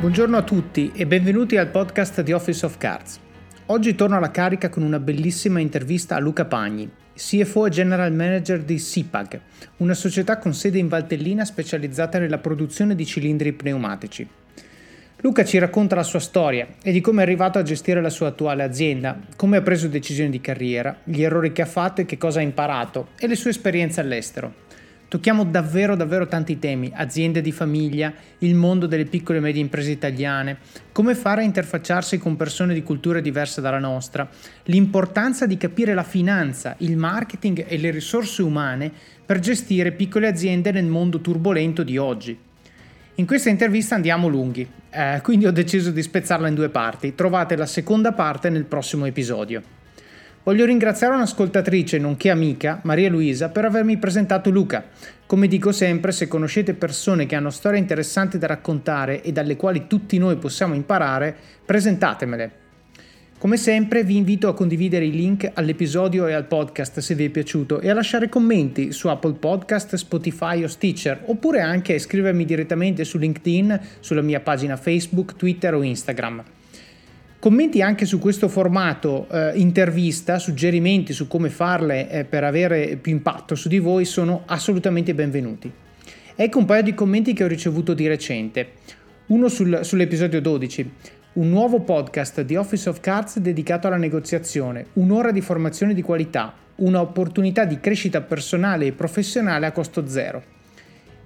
Buongiorno a tutti e benvenuti al podcast di Office of Cards. Oggi torno alla carica con una bellissima intervista a Luca Pagni, CFO e General Manager di SIPAG, una società con sede in Valtellina specializzata nella produzione di cilindri pneumatici. Luca ci racconta la sua storia e di come è arrivato a gestire la sua attuale azienda, come ha preso decisioni di carriera, gli errori che ha fatto e che cosa ha imparato e le sue esperienze all'estero. Tocchiamo davvero davvero tanti temi, aziende di famiglia, il mondo delle piccole e medie imprese italiane, come fare a interfacciarsi con persone di culture diverse dalla nostra, l'importanza di capire la finanza, il marketing e le risorse umane per gestire piccole aziende nel mondo turbolento di oggi. In questa intervista andiamo lunghi, eh, quindi ho deciso di spezzarla in due parti. Trovate la seconda parte nel prossimo episodio. Voglio ringraziare un'ascoltatrice, nonché amica, Maria Luisa, per avermi presentato Luca. Come dico sempre, se conoscete persone che hanno storie interessanti da raccontare e dalle quali tutti noi possiamo imparare, presentatemele. Come sempre vi invito a condividere i link all'episodio e al podcast se vi è piaciuto e a lasciare commenti su Apple Podcast, Spotify o Stitcher oppure anche a iscrivermi direttamente su LinkedIn, sulla mia pagina Facebook, Twitter o Instagram. Commenti anche su questo formato eh, intervista, suggerimenti su come farle eh, per avere più impatto su di voi sono assolutamente benvenuti. Ecco un paio di commenti che ho ricevuto di recente. Uno sul, sull'episodio 12, un nuovo podcast di Office of Cards dedicato alla negoziazione, un'ora di formazione di qualità, un'opportunità di crescita personale e professionale a costo zero.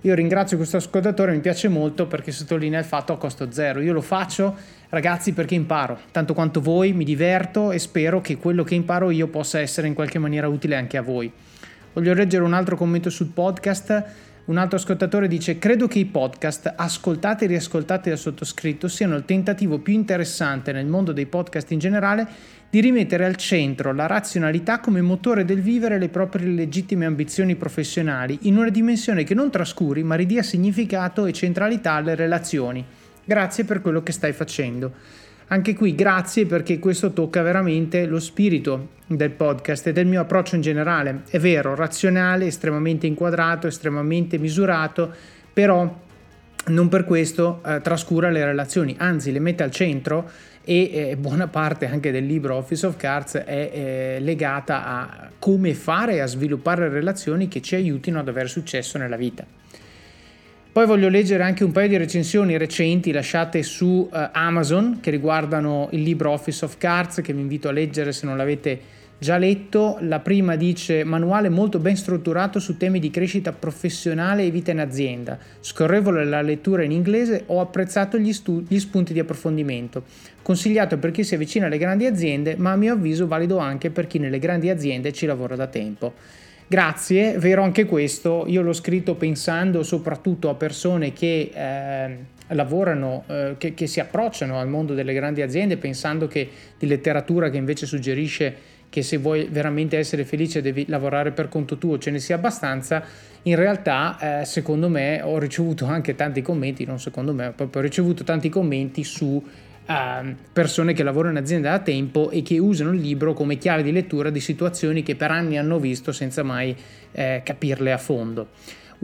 Io ringrazio questo ascoltatore, mi piace molto perché sottolinea il fatto a costo zero. Io lo faccio, ragazzi, perché imparo, tanto quanto voi, mi diverto e spero che quello che imparo io possa essere in qualche maniera utile anche a voi. Voglio leggere un altro commento sul podcast. Un altro ascoltatore dice: Credo che i podcast, ascoltati e riascoltati dal sottoscritto, siano il tentativo più interessante nel mondo dei podcast in generale di rimettere al centro la razionalità come motore del vivere le proprie legittime ambizioni professionali in una dimensione che non trascuri ma ridia significato e centralità alle relazioni. Grazie per quello che stai facendo. Anche qui grazie perché questo tocca veramente lo spirito del podcast e del mio approccio in generale. È vero, razionale, estremamente inquadrato, estremamente misurato, però non per questo eh, trascura le relazioni, anzi le mette al centro e eh, buona parte anche del libro Office of Cards è eh, legata a come fare a sviluppare relazioni che ci aiutino ad avere successo nella vita. Poi voglio leggere anche un paio di recensioni recenti lasciate su uh, Amazon che riguardano il libro Office of Cards che vi invito a leggere se non l'avete già letto. La prima dice manuale molto ben strutturato su temi di crescita professionale e vita in azienda. Scorrevole la lettura in inglese, ho apprezzato gli, stu- gli spunti di approfondimento. Consigliato per chi si avvicina alle grandi aziende, ma a mio avviso valido anche per chi nelle grandi aziende ci lavora da tempo. Grazie, vero anche questo, io l'ho scritto pensando soprattutto a persone che eh, lavorano, eh, che, che, si approcciano al mondo delle grandi aziende pensando che di letteratura che invece suggerisce che se vuoi veramente essere felice devi lavorare per conto tuo ce ne sia abbastanza, in realtà eh, secondo me ho ricevuto anche tanti commenti, non secondo me, proprio ho ricevuto tanti commenti su uh, persone che lavorano in azienda da tempo e che usano il libro come chiave di lettura di situazioni che per anni hanno visto senza mai eh, capirle a fondo.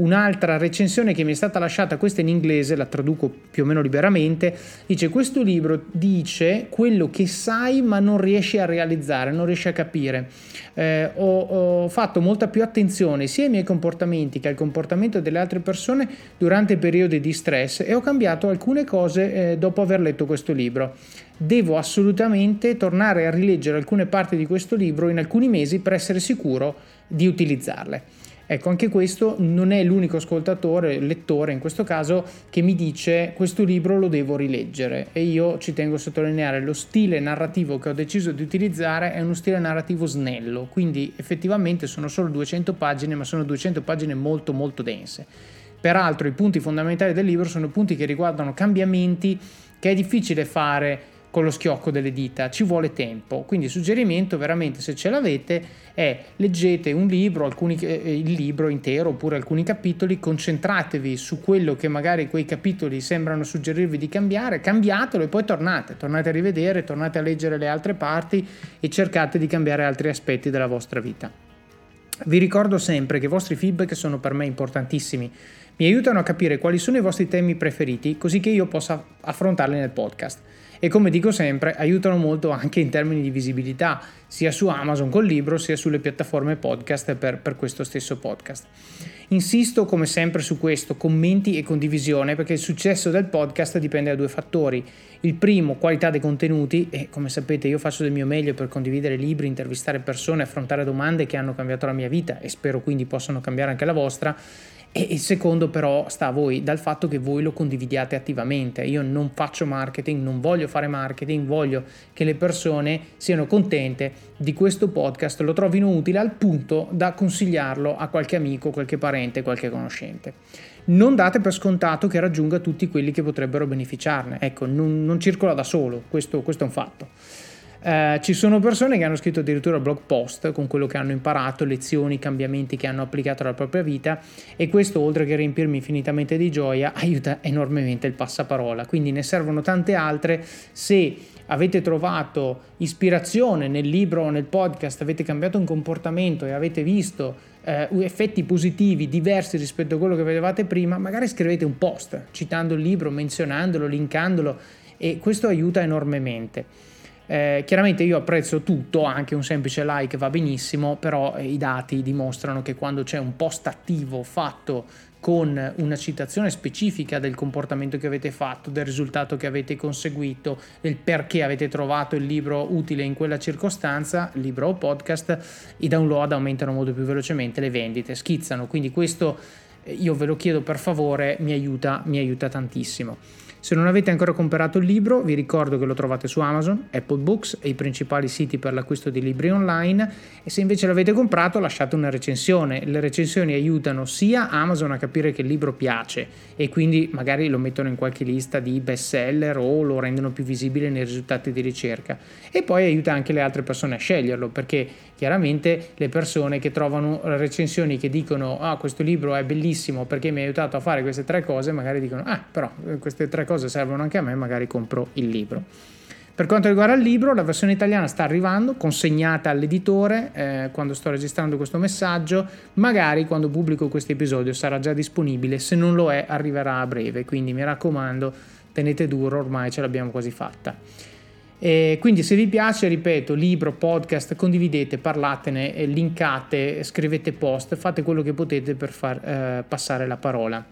Un'altra recensione che mi è stata lasciata, questa in inglese, la traduco più o meno liberamente, dice questo libro dice quello che sai ma non riesci a realizzare, non riesci a capire. Eh, ho, ho, fatto molta più attenzione sia ai miei comportamenti che al comportamento delle altre persone durante periodi di stress e ho cambiato alcune cose eh, dopo aver letto questo libro. Devo assolutamente tornare a rileggere alcune parti di questo libro in alcuni mesi per essere sicuro di utilizzarle. Ecco, anche questo non è l'unico ascoltatore, lettore in questo caso, che mi dice questo libro lo devo rileggere e io ci tengo a sottolineare lo stile narrativo che ho deciso di utilizzare è uno stile narrativo snello, quindi effettivamente sono solo 200 pagine, ma sono 200 pagine molto molto dense. Peraltro i punti fondamentali del libro sono punti che riguardano cambiamenti che è difficile fare con lo schiocco delle dita, ci vuole tempo. Quindi il suggerimento veramente se ce l'avete è leggete un libro, alcuni, eh, il libro intero oppure alcuni capitoli, concentratevi su quello che magari quei capitoli sembrano suggerirvi di cambiare, cambiatelo e poi tornate, tornate a rivedere, tornate a leggere le altre parti e cercate di cambiare altri aspetti della vostra vita. Vi ricordo sempre che i vostri feedback sono per me importantissimi. Mi aiutano a capire quali sono i vostri temi preferiti, così che io possa affrontarli nel podcast e come dico sempre aiutano molto anche in termini di visibilità sia su Amazon col libro sia sulle piattaforme podcast per, per questo stesso podcast. Insisto come sempre su questo, commenti e condivisione perché il successo del podcast dipende da due fattori. Il primo, qualità dei contenuti e come sapete io faccio del mio meglio per condividere libri, intervistare persone, affrontare domande che hanno cambiato la mia vita e spero quindi possano cambiare anche la vostra e il secondo però sta a voi, dal fatto che voi lo condividiate attivamente. Io non faccio marketing, non voglio fare marketing, voglio che le persone siano contente di questo podcast, lo trovino utile al punto da consigliarlo a qualche amico, qualche parente, qualche conoscente. Non date per scontato che raggiunga tutti quelli che potrebbero beneficiarne. Ecco, non, non circola da solo, questo, questo è un fatto. Eh, ci sono persone che hanno scritto addirittura blog post con quello che hanno imparato, lezioni, cambiamenti che hanno applicato alla propria vita e questo oltre che riempirmi infinitamente di gioia aiuta enormemente il passaparola. Quindi ne servono tante altre se avete trovato ispirazione nel libro o nel podcast, avete cambiato un comportamento e avete visto eh, effetti positivi diversi rispetto a quello che vedevate prima, magari scrivete un post citando il libro, menzionandolo, linkandolo e questo aiuta enormemente. Eh, chiaramente io apprezzo tutto, anche un semplice like va benissimo, però eh, i dati dimostrano che quando c'è un post attivo fatto con una citazione specifica del comportamento che avete fatto, del risultato che avete conseguito, del perché avete trovato il libro utile in quella circostanza, libro o podcast, i download aumentano molto più velocemente, le vendite schizzano, quindi questo eh, io ve lo chiedo per favore, mi aiuta, mi aiuta tantissimo. Se non avete ancora comprato il libro, vi ricordo che lo trovate su Amazon, Apple Books e i principali siti per l'acquisto di libri online e se invece l'avete comprato lasciate una recensione. Le recensioni aiutano sia Amazon a capire che il libro piace e quindi magari lo mettono in qualche lista di best seller o lo rendono più visibile nei risultati di ricerca e poi aiuta anche le altre persone a sceglierlo perché chiaramente le persone che trovano recensioni che dicono ah questo libro è bellissimo perché mi ha aiutato a fare queste tre cose magari dicono ah però queste tre cose servono anche a me magari compro il libro per quanto riguarda il libro, la versione italiana sta arrivando, consegnata all'editore eh, quando sto registrando questo messaggio, magari quando pubblico questo episodio sarà già disponibile, se non lo è arriverà a breve, quindi mi raccomando tenete duro, ormai ce l'abbiamo quasi fatta. E quindi se vi piace, ripeto, libro, podcast, condividete, parlatene, eh, linkate, scrivete post, fate quello che potete per far eh, passare la parola.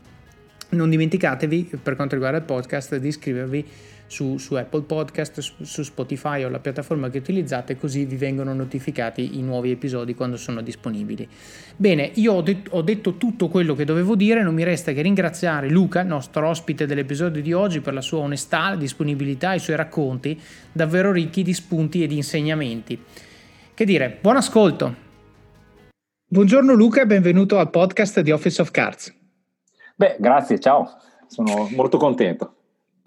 Non dimenticatevi, per quanto riguarda il podcast, di iscrivervi su, su Apple Podcast, su, su, Spotify o la piattaforma che utilizzate, così vi vengono notificati i nuovi episodi quando sono disponibili. Bene, io ho, det- ho detto tutto quello che dovevo dire, non mi resta che ringraziare Luca, nostro ospite dell'episodio di oggi, per la sua onestà, disponibilità e i suoi racconti, davvero ricchi di spunti e di insegnamenti. Che dire, buon ascolto! Buongiorno Luca e benvenuto al podcast di Office of Cards. Beh, grazie, ciao, sono molto contento.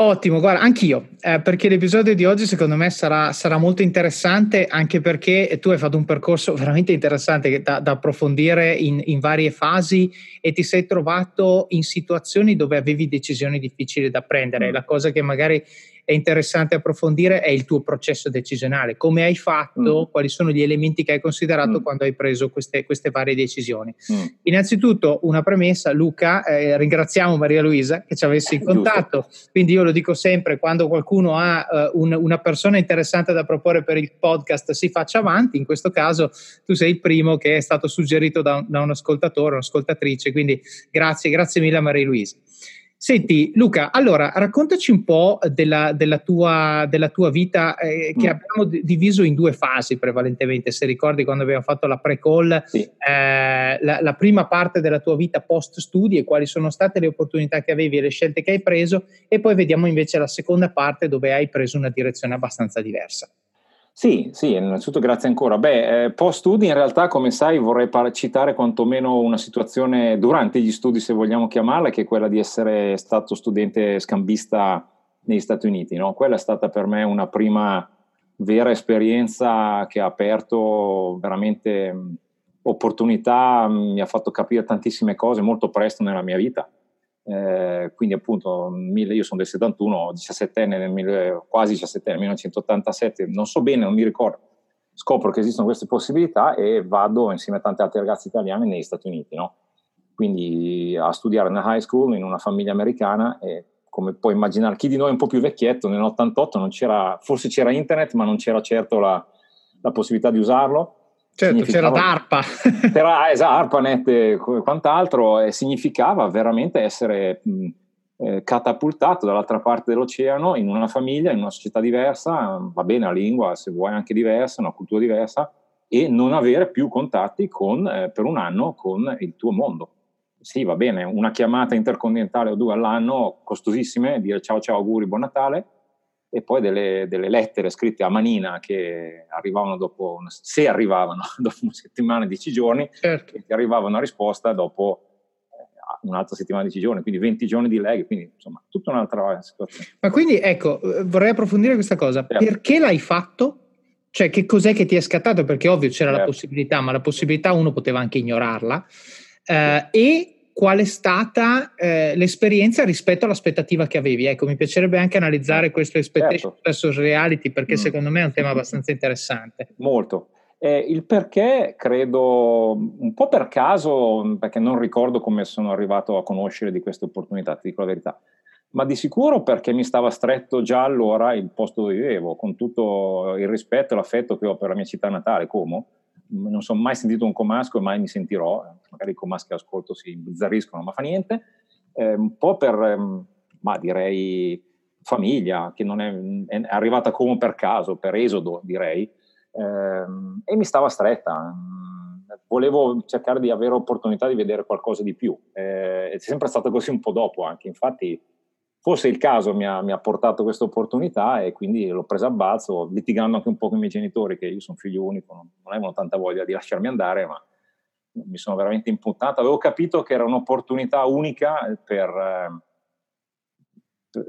Ottimo, guarda, anch'io, eh, perché l'episodio di oggi secondo me sarà, sarà, molto interessante, anche perché tu hai fatto un percorso veramente interessante da, da approfondire in, in, varie fasi e ti sei trovato in situazioni dove avevi decisioni difficili da prendere. Mm. La cosa che magari è interessante approfondire è il tuo processo decisionale, come hai fatto, mm. quali sono gli elementi che hai considerato mm. quando hai preso queste, queste varie decisioni. Mm. Innanzitutto una premessa, Luca, eh, ringraziamo Maria Luisa che ci avesse in contatto, quindi io lo dico sempre, quando qualcuno ha uh, un, una persona interessante da proporre per il podcast si faccia avanti, in questo caso tu sei il primo che è stato suggerito da, da un ascoltatore, un'ascoltatrice, quindi grazie, grazie mille a Maria Luisa. Senti, Luca, allora raccontaci un po' della, della, tua, della tua, vita eh, che mm. abbiamo diviso in due fasi prevalentemente. Se ricordi quando abbiamo fatto la pre-call, sì. eh, la, la, prima parte della tua vita post studi e quali sono state le opportunità che avevi e le scelte che hai preso, e poi vediamo invece la seconda parte dove hai preso una direzione abbastanza diversa. Sì, sì, innanzitutto grazie ancora. Beh, eh, post studi in realtà, come sai, vorrei par- citare quantomeno una situazione durante gli studi, se vogliamo chiamarla, che è quella di essere stato studente scambista negli Stati Uniti. No? Quella è stata per me una prima vera esperienza che ha aperto veramente opportunità, mi ha fatto capire tantissime cose molto presto nella mia vita. Eh, quindi appunto io sono del 71, 17enne nel, quasi 17 nel 1987, non so bene, non mi ricordo. scopro che esistono queste possibilità e vado insieme a tanti altri ragazzi italiani negli Stati Uniti, no? quindi a studiare nella high school in una famiglia americana e come puoi immaginare, chi di noi è un po' più vecchietto, nell'88 non c'era, forse c'era internet, ma non c'era certo la, la possibilità di usarlo. Certo, c'era DARPA. c'era esatto, ARPANET e quant'altro, e significava veramente essere mh, eh, catapultato dall'altra parte dell'oceano in una famiglia, in una società diversa, va bene la lingua, se vuoi anche diversa, una cultura diversa, e non avere più contatti con, eh, per un anno con il tuo mondo. Sì, va bene, una chiamata intercontinentale o due all'anno, costosissime, dire ciao ciao auguri, buon Natale, e poi delle, delle, lettere scritte a manina che arrivavano dopo, se arrivavano dopo una settimana, dieci giorni, certo. e ti arrivava una risposta dopo un'altra settimana, 10 giorni, quindi 20 giorni di leg, quindi insomma tutta un'altra situazione. Ma quindi ecco, eh, vorrei approfondire questa cosa, certo. perché l'hai fatto? Cioè che cos'è che ti è scattato? Perché ovvio c'era certo. la possibilità, ma la possibilità uno poteva anche ignorarla. Eh, e qual è stata eh, l'esperienza rispetto all'aspettativa che avevi? Ecco, mi piacerebbe anche analizzare questo expectation certo. versus reality perché mm. secondo me è un tema abbastanza interessante. Molto. Eh, il perché credo un po' per caso, perché non ricordo come sono arrivato a conoscere di queste opportunità, ti dico la verità, ma di sicuro perché mi stava stretto già allora il posto dove vivevo, con tutto il rispetto e l'affetto che ho per la mia città natale, Como. Non sono mai sentito un comasco e mai mi sentirò, magari i comaschi che ascolto si bizzarriscono, ma fa niente. Eh, un po' per, ehm, ma direi, famiglia, che non è, è arrivata come per caso, per esodo direi, ehm, e mi stava stretta. Volevo cercare di avere opportunità di vedere qualcosa di più. Eh, è sempre stato così un po' dopo anche, infatti forse il caso mi ha, mi ha portato questa opportunità e quindi l'ho presa a balzo, litigando anche un po' con i miei genitori, che io sono figlio unico, non, non avevano tanta voglia di lasciarmi andare, ma mi sono veramente impuntato. Avevo capito che era un'opportunità unica per, eh,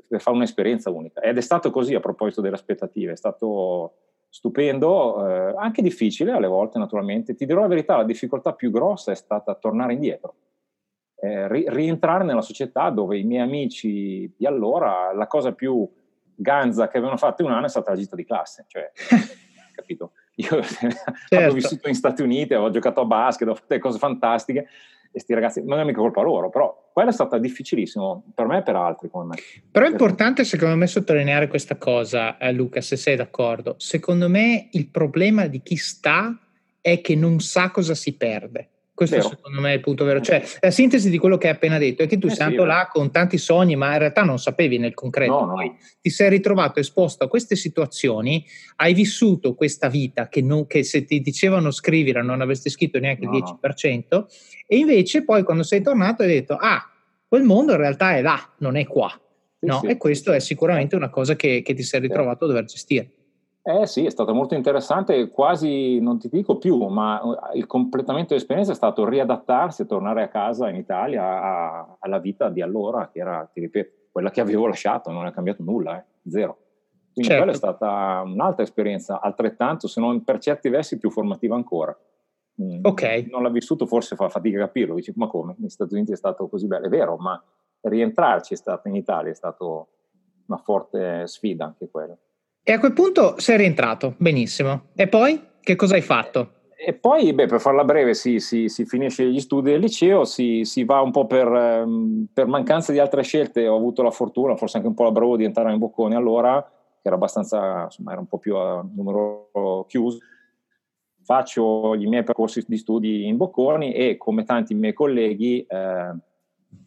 per, fare un'esperienza unica. Ed è stato così a proposito delle aspettative, è stato stupendo, eh, anche difficile alle volte naturalmente. Ti dirò la verità, la difficoltà più grossa è stata tornare indietro, eh, ri- rientrare nella società dove i miei amici di allora, la cosa più ganza che avevano fatto in un anno è stata la gita di classe, cioè, capito? Io certo. ho vissuto negli Stati Uniti, ho giocato a basket, ho fatto delle cose fantastiche, questi ragazzi, non è mica colpa loro, però quello è stato difficilissimo per me e per altri come me. Però è importante secondo me sottolineare questa cosa, eh, Luca, se sei d'accordo. Secondo me il problema di chi sta è che non sa cosa si perde. Questo vero. secondo me è il punto vero. Cioè, la sintesi di quello che hai appena detto è che tu eh sei andato là con tanti sogni, ma in realtà non sapevi nel concreto. No, no. Poi ti sei ritrovato esposto a queste situazioni, hai vissuto questa vita che, non, che se ti dicevano scrivere non avresti scritto neanche il no, 10%, no. e invece poi quando sei tornato hai detto, ah, quel mondo in realtà è là, non è qua. Sì, no? Sì, e questo sì, è sicuramente una cosa che, che ti sei ritrovato a dover gestire. Eh sì, è stato molto interessante, quasi non ti dico più, ma eh, il completamento dell'esperienza è stato riadattarsi e tornare a casa in Italia a, alla vita di allora, che era, ti ripeto, quella che avevo lasciato, non è cambiato nulla, eh, zero. Quindi certo. quella è stata un'altra esperienza, altrettanto, se non per certi versi più formativa ancora. Mm, ok. Non l'ha vissuto, forse fa fatica a capirlo, dici, ma come? Negli Stati Uniti è stato così bello, è vero, ma rientrarci è stato in Italia è stata una forte sfida anche quella. E a quel punto sei rientrato, benissimo. E poi che cosa hai fatto? E poi, beh, per farla breve, si, si, si finisce gli studi del liceo, si, si va un po' per, ehm, per, mancanza di altre scelte. Ho avuto la fortuna, forse anche un po' la bravo di entrare in Bocconi allora, che era abbastanza, insomma, era un po' più a numero chiuso. Faccio i miei percorsi di studi in Bocconi e, come tanti miei colleghi, eh,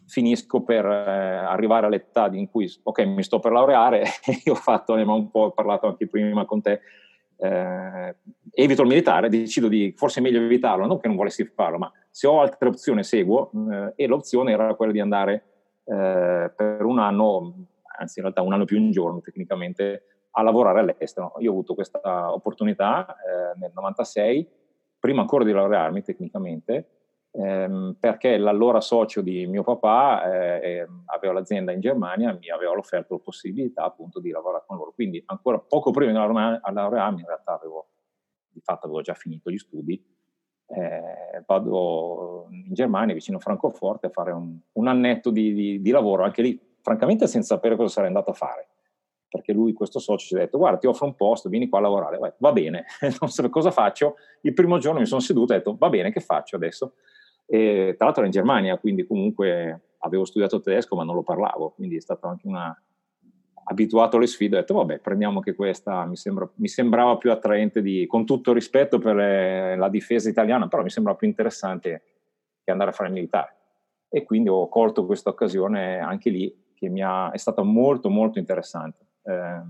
finisco per eh, arrivare all'età in cui, ok, mi sto per laureare, io ho fatto, ne ho un po' parlato anche prima con te, eh, evito il militare, decido di, forse è meglio evitarlo, non che non volessi farlo, ma se ho altre opzioni seguo, eh, e l'opzione era quella di andare eh, per un anno, anzi in realtà un anno più un giorno tecnicamente, a lavorare all'estero. Io ho avuto questa opportunità eh, nel 96, prima ancora di laurearmi tecnicamente, ehm, perché l'allora socio di mio papà eh, ehm, aveva l'azienda in Germania mi aveva offerto la possibilità appunto di lavorare con loro. Quindi ancora poco prima di laurearmi, in realtà avevo, di fatto avevo già finito gli studi, eh, vado in Germania, vicino a Francoforte, a fare un, un annetto di, di, di, lavoro, anche lì francamente senza sapere cosa sarei andato a fare. perché lui, questo socio, ci ha detto guarda ti offro un posto, vieni qua a lavorare, Vai, va bene, non so cosa faccio, il primo giorno mi sono seduto e ho detto va bene, che faccio adesso? E, tra l'altro era in Germania, quindi comunque avevo studiato tedesco ma non lo parlavo, quindi è stato anche una, abituato alle sfide, ho detto vabbè prendiamo anche questa, mi, sembra, mi sembrava più attraente di, con tutto rispetto per le, la difesa italiana, però mi sembra più interessante che andare a fare il militare. E quindi ho colto questa occasione anche lì che mi ha, è stata molto molto interessante. Eh,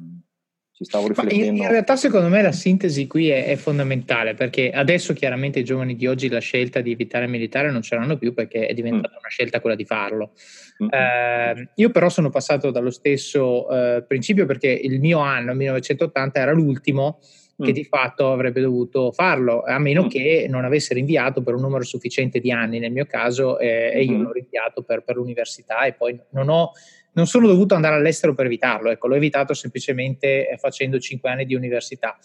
ci stavo riflettendo. In, in, realtà secondo me la sintesi qui è, è, fondamentale perché adesso chiaramente i giovani di oggi la scelta di evitare il militare non ce l'hanno più perché è diventata mm. una scelta quella di farlo. Mm. Eh, io però sono passato dallo stesso eh, principio perché il mio anno, 1980, era l'ultimo che mm. di fatto avrebbe dovuto farlo, a meno mm. che non avesse rinviato per un numero sufficiente di anni nel mio caso eh, e io mm-hmm. l'ho rinviato per, per l'università e poi non ho non sono dovuto andare all'estero per evitarlo, ecco, l'ho evitato semplicemente eh, facendo cinque anni di università.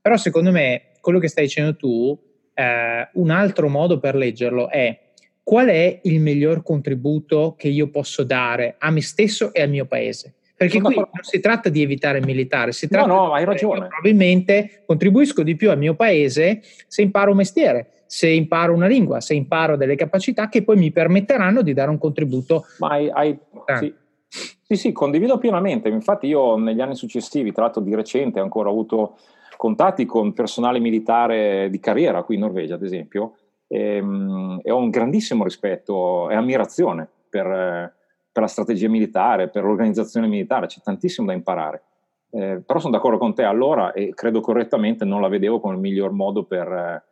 Però secondo me, quello che stai dicendo tu, eh, un altro modo per leggerlo è qual è il miglior contributo che io posso dare a me stesso e al mio paese. Perché qui non si tratta di evitare il militare, si tratta no, no, hai ragione. probabilmente contribuisco di più al mio paese se imparo un mestiere, se imparo una lingua, se imparo delle capacità che poi mi permetteranno di dare un contributo. Ma hai, hai sì sì, sì, condivido pienamente. Infatti io negli anni successivi, tra l'altro di recente, ho ancora avuto contatti con personale militare di carriera qui in Norvegia, ad esempio, e, ehm, e ho un grandissimo rispetto e ammirazione per, per, la strategia militare, per l'organizzazione militare, c'è tantissimo da imparare. Eh, però sono d'accordo con te allora e credo correttamente non la vedevo come il miglior modo per,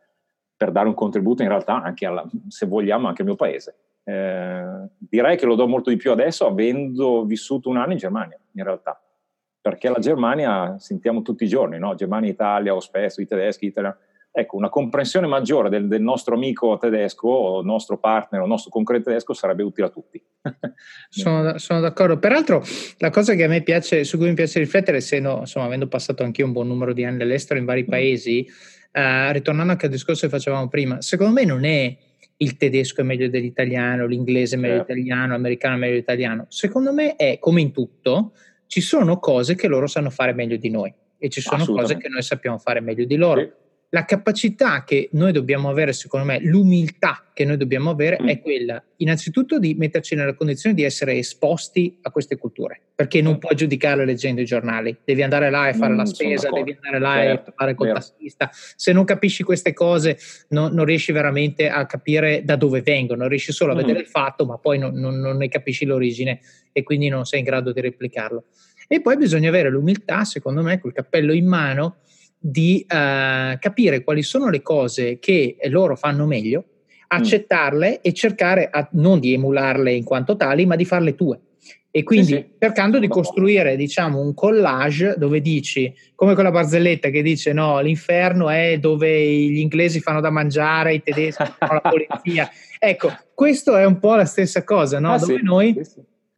per dare un contributo in realtà anche, alla, se vogliamo, anche al mio paese. Eh, direi che lo do molto di più adesso avendo vissuto un anno in Germania, in realtà. Perché la Germania sentiamo tutti i giorni, no? Germania, Italia, o spesso i tedeschi, italiani. Ecco, una comprensione maggiore del, del, nostro amico tedesco o nostro partner o nostro concorrente tedesco sarebbe utile a tutti. sono, sono, d'accordo. Peraltro, la cosa che a me piace, su cui mi piace riflettere, essendo, insomma, avendo passato anche un buon numero di anni all'estero in vari mm. paesi, eh, ritornando anche al discorso che facevamo prima, secondo me non è il tedesco è meglio dell'italiano, l'inglese è meglio certo. dell'italiano, l'americano è meglio dell'italiano. Secondo me è come in tutto, ci sono cose che loro sanno fare meglio di noi e ci sono cose che noi sappiamo fare meglio di loro. Sì la capacità che noi dobbiamo avere, secondo me, l'umiltà che noi dobbiamo avere mm. è quella, innanzitutto, di metterci nella condizione di essere esposti a queste culture, perché non mm. puoi giudicarle leggendo i giornali, devi andare là e fare mm, la spesa, devi andare là certo, e parlare col certo. tassista. Se non capisci queste cose, no, non riesci veramente a capire da dove vengono, riesci solo a mm. vedere il fatto, ma poi non, non, non ne capisci l'origine e quindi non sei in grado di replicarlo. E poi bisogna avere l'umiltà, secondo me, col cappello in mano, di uh, capire quali sono le cose che loro fanno meglio, accettarle mm. e cercare a, non di emularle in quanto tali, ma di farle tue. E quindi sì, sì. cercando di costruire, diciamo, un collage dove dici, come quella barzelletta che dice no, l'inferno è dove gli inglesi fanno da mangiare, i tedeschi fanno la polizia. Ecco, questo è un po' la stessa cosa, no? Ah, dove sì, noi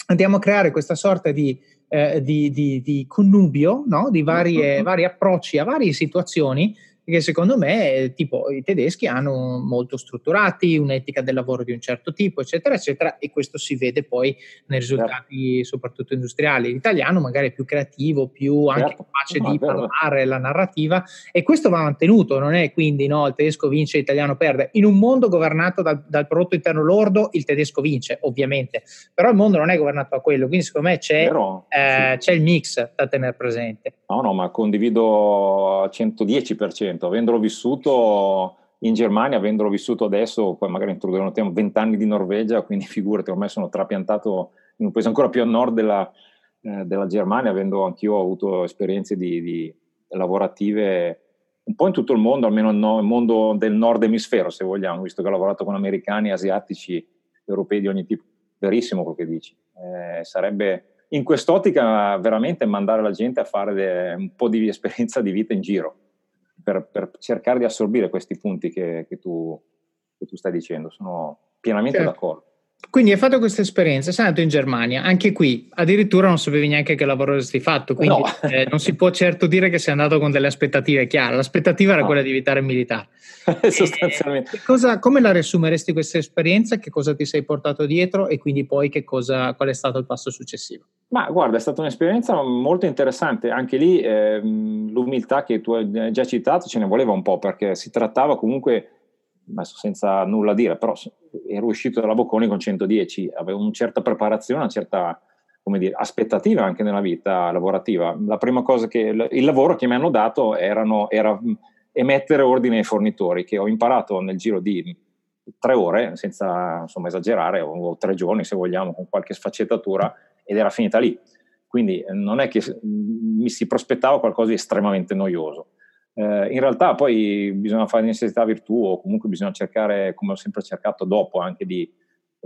andiamo a creare questa sorta di eh, di, di, di, connubio, no? di varie, mm-hmm. vari approcci a varie situazioni che secondo me tipo i tedeschi hanno molto strutturati, un'etica del lavoro di un certo tipo, eccetera, eccetera, e questo si vede poi nei risultati certo. soprattutto industriali. L'italiano magari è più creativo, più anche certo. capace no, di parlare la narrativa e questo va mantenuto, non è quindi no, il tedesco vince, l'italiano perde. In un mondo governato dal, dal prodotto interno lordo il tedesco vince, ovviamente, però il mondo non è governato da quello, quindi secondo me c'è, Però, eh, sì. c'è il mix da tenere presente. No, no, ma condivido al 110%, avendolo vissuto in Germania, avendolo vissuto adesso, poi magari introdurremo tema, 20 anni di Norvegia, quindi figurati, ormai sono trapiantato in un paese ancora più a nord della, eh, della Germania, avendo anch'io avuto esperienze di, di, lavorative un po' in tutto il mondo, almeno nel mondo del nord emisfero, se vogliamo, visto che ho lavorato con americani, asiatici, europei di ogni tipo. Verissimo quello che dici. Eh, sarebbe in quest'ottica veramente mandare la gente a fare de, un po' di esperienza di vita in giro per, per cercare di assorbire questi punti che, che, tu, che, tu, stai dicendo. Sono pienamente certo. d'accordo. Quindi hai fatto questa esperienza, sei andato in Germania, anche qui addirittura non sapevi neanche che lavoro avresti fatto, quindi no. eh, non si può certo dire che sei andato con delle aspettative chiare, l'aspettativa era no. quella di diventare militare. Sostanzialmente. Cosa, come la riassumeresti questa esperienza? Che cosa ti sei portato dietro e quindi poi che cosa, qual è stato il passo successivo? Ma guarda, è stata un'esperienza molto interessante, anche lì eh, l'umiltà che tu hai già citato ce ne voleva un po' perché si trattava comunque senza nulla dire, però ero uscito dalla Bocconi con 110, avevo una certa preparazione, una certa come dire, aspettativa anche nella vita lavorativa. La prima cosa che il lavoro che mi hanno dato erano, era emettere ordine ai fornitori, che ho imparato nel giro di tre ore, senza insomma, esagerare, o tre giorni se vogliamo, con qualche sfaccettatura, ed era finita lì. Quindi non è che mi si prospettava qualcosa di estremamente noioso. Eh, in realtà poi bisogna fare necessità virtù o comunque bisogna cercare, come ho sempre cercato dopo, anche di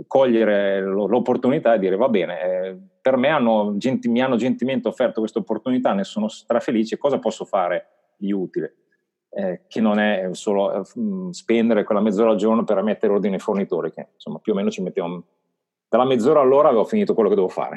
cogliere l'opportunità e dire va bene, eh, per me hanno, genti, mi hanno gentilmente offerto questa opportunità, ne sono strafelice, cosa posso fare di utile? Eh, che non è solo eh, spendere quella mezz'ora al giorno per mettere ordine ai fornitori, che insomma più o meno ci mettiamo dalla mezz'ora all'ora avevo finito quello che devo fare.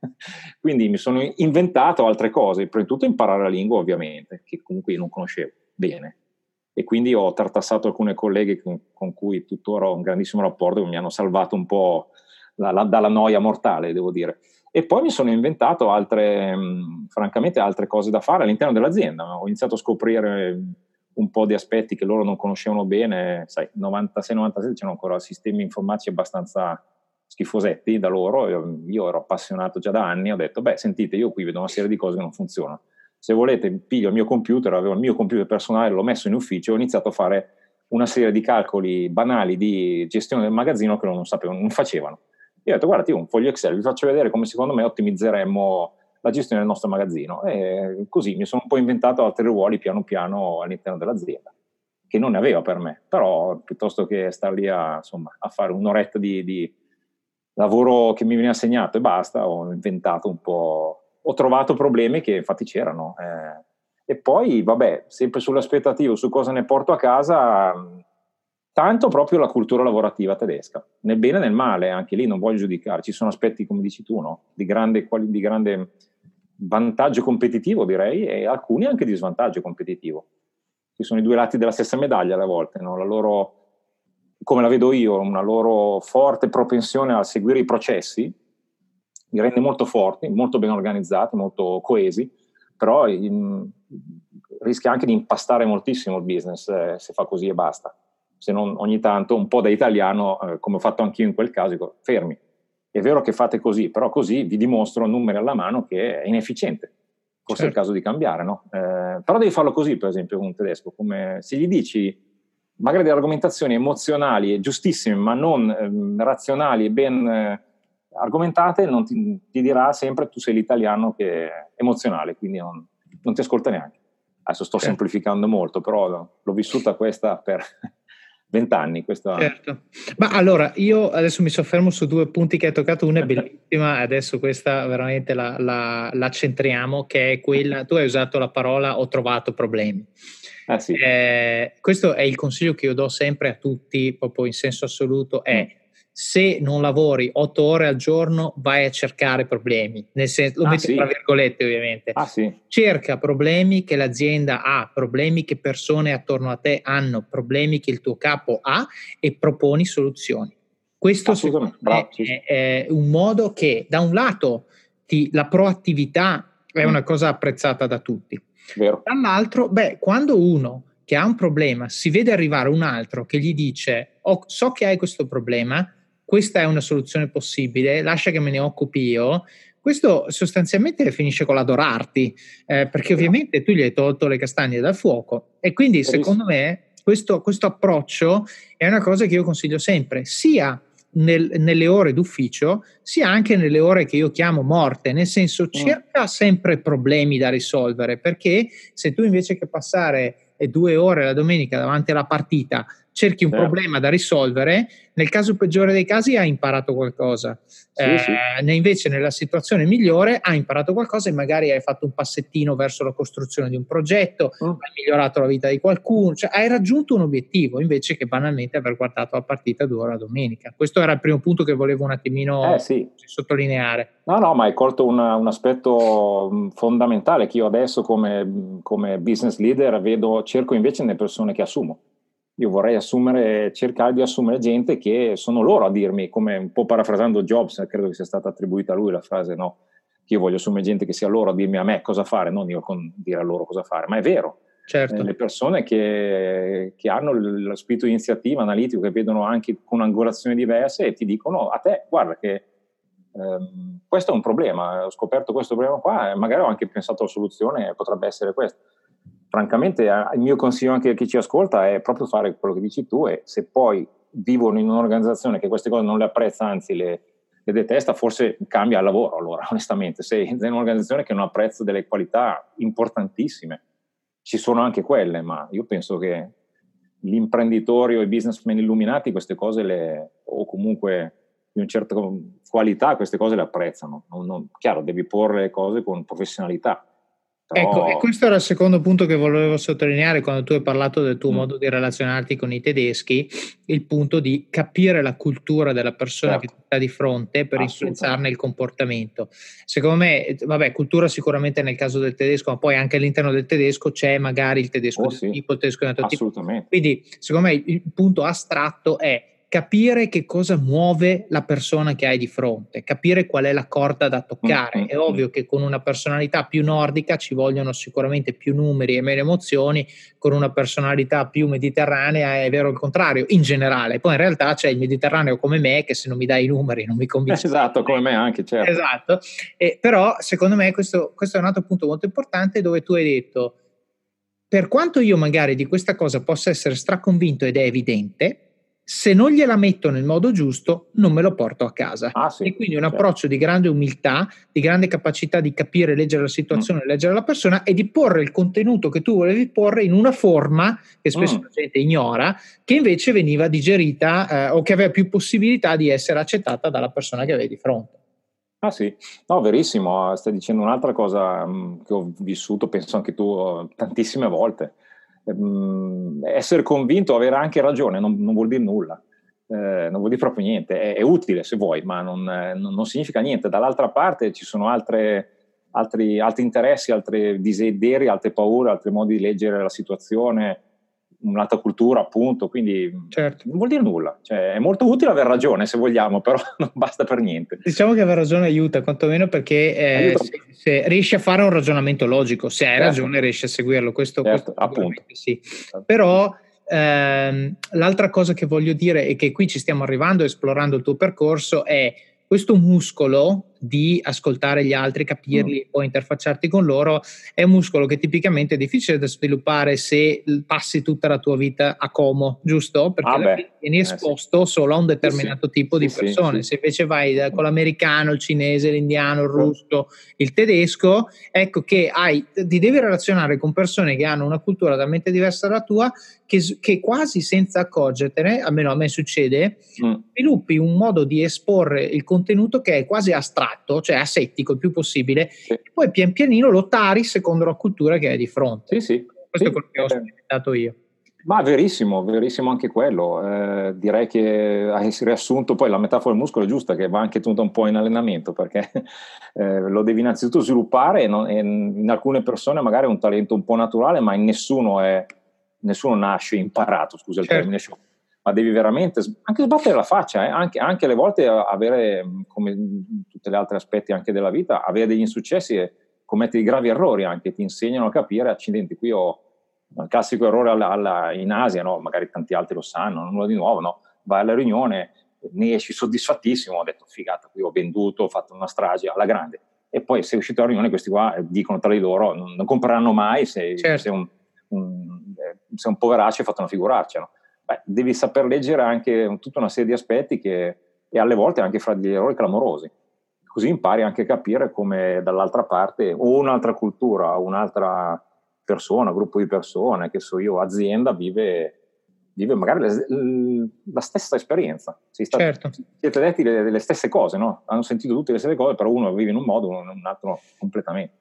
Quindi mi sono inventato altre cose, prima di tutto imparare la lingua ovviamente, che comunque io non conoscevo bene. E quindi ho tartassato alcune colleghe con, con cui tuttora ho un grandissimo rapporto, che mi hanno salvato un po' la, la, dalla noia mortale, devo dire. E poi mi sono inventato altre, mh, francamente, altre cose da fare all'interno dell'azienda. Ho iniziato a scoprire un po' di aspetti che loro non conoscevano bene, sai, 96-97 c'erano ancora sistemi informatici abbastanza schifosetti da loro, io, ero appassionato già da anni, ho detto, beh, sentite, io qui vedo una serie di cose che non funzionano. Se volete, piglio il mio computer, avevo il mio computer personale, l'ho messo in ufficio, ho iniziato a fare una serie di calcoli banali di gestione del magazzino che non sapevano, non facevano. Io ho detto, guarda, io un foglio Excel, vi faccio vedere come secondo me ottimizzeremmo la gestione del nostro magazzino. E così mi sono un po' inventato altri ruoli piano piano all'interno dell'azienda, che non ne aveva per me. Però piuttosto che star lì a, insomma, a fare un'oretta di, di lavoro che mi viene assegnato e basta, ho inventato un po', ho trovato problemi che infatti c'erano. Eh, e poi, vabbè, sempre sull'aspettativo, su cosa ne porto a casa, tanto proprio la cultura lavorativa tedesca, nel bene e nel male, anche lì non voglio giudicare, ci sono aspetti, come dici tu, no? di, grande, di grande vantaggio competitivo, direi, e alcuni anche di svantaggio competitivo. Ci sono i due lati della stessa medaglia alle volte, no? la loro come la vedo io, una loro forte propensione a seguire i processi, mi rende molto forti, molto ben organizzati, molto coesi, però in, rischia anche di impastare moltissimo il business eh, se fa così e basta. Se non ogni tanto, un po' da italiano, eh, come ho fatto anch'io in quel caso, dico fermi. È vero che fate così, però così vi dimostro numeri alla mano che è inefficiente. Forse certo. è il certo. caso di cambiare, no? Eh, però devi farlo così, per esempio, con un tedesco. Come se gli dici magari delle argomentazioni emozionali e giustissime, ma non eh, razionali e ben eh, argomentate, non ti, ti, dirà sempre tu sei l'italiano che è emozionale, quindi non, non ti ascolta neanche. Adesso sto semplificando molto, però l'ho vissuta questa per vent'anni. Questa... Certo. Ma allora, io adesso mi soffermo su due punti che hai toccato, una è bellissima, adesso questa veramente la, la, la centriamo, che è quella, tu hai usato la parola ho trovato problemi. Ah, sì. eh, questo è il consiglio che io do sempre a tutti, proprio in senso assoluto, è mm. Se non lavori otto ore al giorno vai a cercare problemi, nel senso, lo ah, metto sì. tra virgolette ovviamente, ah, sì. cerca problemi che l'azienda ha, problemi che persone attorno a te hanno, problemi che il tuo capo ha e proponi soluzioni. Questo secondo me è, è, un modo che da un lato ti, la proattività è mm. una cosa apprezzata da tutti, Vero. dall'altro, beh, quando uno che ha un problema si vede arrivare un altro che gli dice oh, so che hai questo problema, questa è una soluzione possibile, lascia che me ne occupi io, questo sostanzialmente finisce con l'adorarti, eh, perché ovviamente tu gli hai tolto le castagne dal fuoco e quindi secondo me questo, questo approccio è una cosa che io consiglio sempre, sia nel, nelle ore d'ufficio, sia anche nelle ore che io chiamo morte, nel senso mm. cerca sempre problemi da risolvere, perché se tu invece che passare due ore la domenica davanti alla partita cerchi un certo. problema da risolvere, nel caso peggiore dei casi hai imparato qualcosa. Sì, eh, sì. Invece nella situazione migliore hai imparato qualcosa e magari hai fatto un passettino verso la costruzione di un progetto, mm. hai migliorato la vita di qualcuno, cioè hai raggiunto un obiettivo invece che banalmente aver guardato la partita due ore la domenica. Questo era il primo punto che volevo un attimino eh, sì. sottolineare. No, no, ma hai colto una, un aspetto mm, fondamentale che io adesso come, come business leader vedo, cerco invece nelle persone che assumo io vorrei assumere, cercare di assumere gente che sono loro a dirmi, come un po' parafrasando Jobs, credo che sia stata attribuita a lui la frase, no? Che io voglio assumere gente che sia loro a dirmi a me cosa fare, non io con dire a loro cosa fare, ma è vero. Certo. Eh, le persone che, che, hanno lo spirito di iniziativa analitico, che vedono anche con angolazioni diverse e ti dicono a te, guarda che ehm, questo è un problema, ho scoperto questo problema qua e magari ho anche pensato alla soluzione, potrebbe essere questo francamente il mio consiglio anche a chi ci ascolta è proprio fare quello che dici tu e se poi vivono in un'organizzazione che queste cose non le apprezza, anzi le, le detesta, forse cambia il lavoro allora, onestamente. Se in un'organizzazione che non apprezza delle qualità importantissime, ci sono anche quelle, ma io penso che gli imprenditori o i businessmen illuminati queste cose le, o comunque di una certa qualità queste cose le apprezzano. Non, non, chiaro, devi porre le cose con professionalità Ecco, e questo era il secondo punto che volevo sottolineare quando tu hai parlato del tuo mm. modo di relazionarti con i tedeschi, il punto di capire la cultura della persona certo. che ti sta di fronte per influenzarne il comportamento. Secondo me, vabbè, cultura sicuramente nel caso del tedesco, ma poi anche all'interno del tedesco c'è magari il tedesco oh, di sì. tipo, il tedesco di un altro tipo. Quindi, secondo me, il punto astratto è capire che cosa muove la persona che hai di fronte, capire qual è la corda da toccare. Mm-hmm. È ovvio che con una personalità più nordica ci vogliono sicuramente più numeri e meno emozioni, con una personalità più mediterranea è vero il contrario, in generale. Poi in realtà c'è il Mediterraneo come me che se non mi dai i numeri non mi convince. Esatto, come me anche, certo. Esatto. Eh, però secondo me questo, questo è un altro punto molto importante dove tu hai detto, per quanto io magari di questa cosa possa essere straconvinto ed è evidente, se non gliela metto nel modo giusto, non me lo porto a casa. Ah, sì, e quindi un certo. approccio di grande umiltà, di grande capacità di capire, leggere la situazione, mm. leggere la persona e di porre il contenuto che tu volevi porre in una forma che spesso mm. la gente ignora, che invece veniva digerita eh, o che aveva più possibilità di essere accettata dalla persona che avevi di fronte. Ah sì, no, verissimo, stai dicendo un'altra cosa mh, mm, che ho vissuto, penso anche tu, tantissime volte ehm, essere convinto, avere anche ragione, non, non vuol dire nulla. Eh, non vuol dire proprio niente, è, è utile se vuoi, ma non, non, non, significa niente. Dall'altra parte ci sono altre, altri, altri, interessi, altri desideri, altre paure, altri modi di leggere la situazione, un'altra cultura, appunto. Quindi certo. non vuol dire nulla. Cioè, è molto utile aver ragione se vogliamo, però non basta per niente. Diciamo che aver ragione aiuta, quantomeno perché eh, se, se, riesci a fare un ragionamento logico, se hai certo. ragione riesci a seguirlo. Questo, certo, questo appunto. Sì. Però. Ehm, l'altra cosa che voglio dire è che qui ci stiamo arrivando esplorando il tuo percorso è questo muscolo di ascoltare gli altri, capirli mm. poi interfacciarti con loro, è un muscolo che tipicamente è difficile da sviluppare se passi tutta la tua vita a Como, giusto? Perché ah vieni esposto eh, sì. solo a un determinato sì, tipo sì, di persone. Se invece vai da, con l'americano, il cinese, l'indiano, il russo, il tedesco, ecco che hai, ti devi relazionare con persone che hanno una cultura talmente diversa dalla tua che, che quasi senza accorgertene, almeno a me succede, mm. sviluppi un modo di esporre il contenuto che è quasi astratto, cioè asettico il più possibile, sì. e poi pian pianino lo tari secondo la cultura che hai di fronte. Sì, sì. Questo sì. è quello che ho sperimentato io. Ma verissimo, verissimo anche quello. Eh, direi che hai riassunto poi la metafora del muscolo è giusta, che va anche tenuta un po' in allenamento, perché eh, lo devi innanzitutto sviluppare e, non, e in alcune persone magari è un talento un po' naturale, ma in nessuno, è, nessuno nasce imparato, scusa il certo. termine, ma devi veramente anche sbattere la faccia, eh? anche, anche, alle volte avere, come tutti gli altri aspetti anche della vita, avere degli insuccessi e commettere gravi errori anche, ti insegnano a capire, accidenti, qui ho il classico errore alla, alla, in Asia, no? magari tanti altri lo sanno, nulla di nuovo, no? vai alla riunione, ne esci soddisfattissimo, ho detto figata, qui ho venduto, ho fatto una strage alla grande. E poi sei uscito alla riunione, questi qua dicono tra di loro, non, non compreranno mai se certo. sei, un, un, eh, un poveraccio e hai fatto una figuraccia. No? Beh, devi saper leggere anche tutta una serie di aspetti che, e alle volte anche fra degli errori clamorosi. Così impari anche a capire come dall'altra parte o un'altra cultura, un'altra persona, gruppo di persone, che so io, azienda vive, vive magari le, la stessa esperienza. Si sta, certo. Siete detti le, le, stesse cose, no? Hanno sentito tutte le stesse cose, però uno vive in un modo, uno in un altro completamente.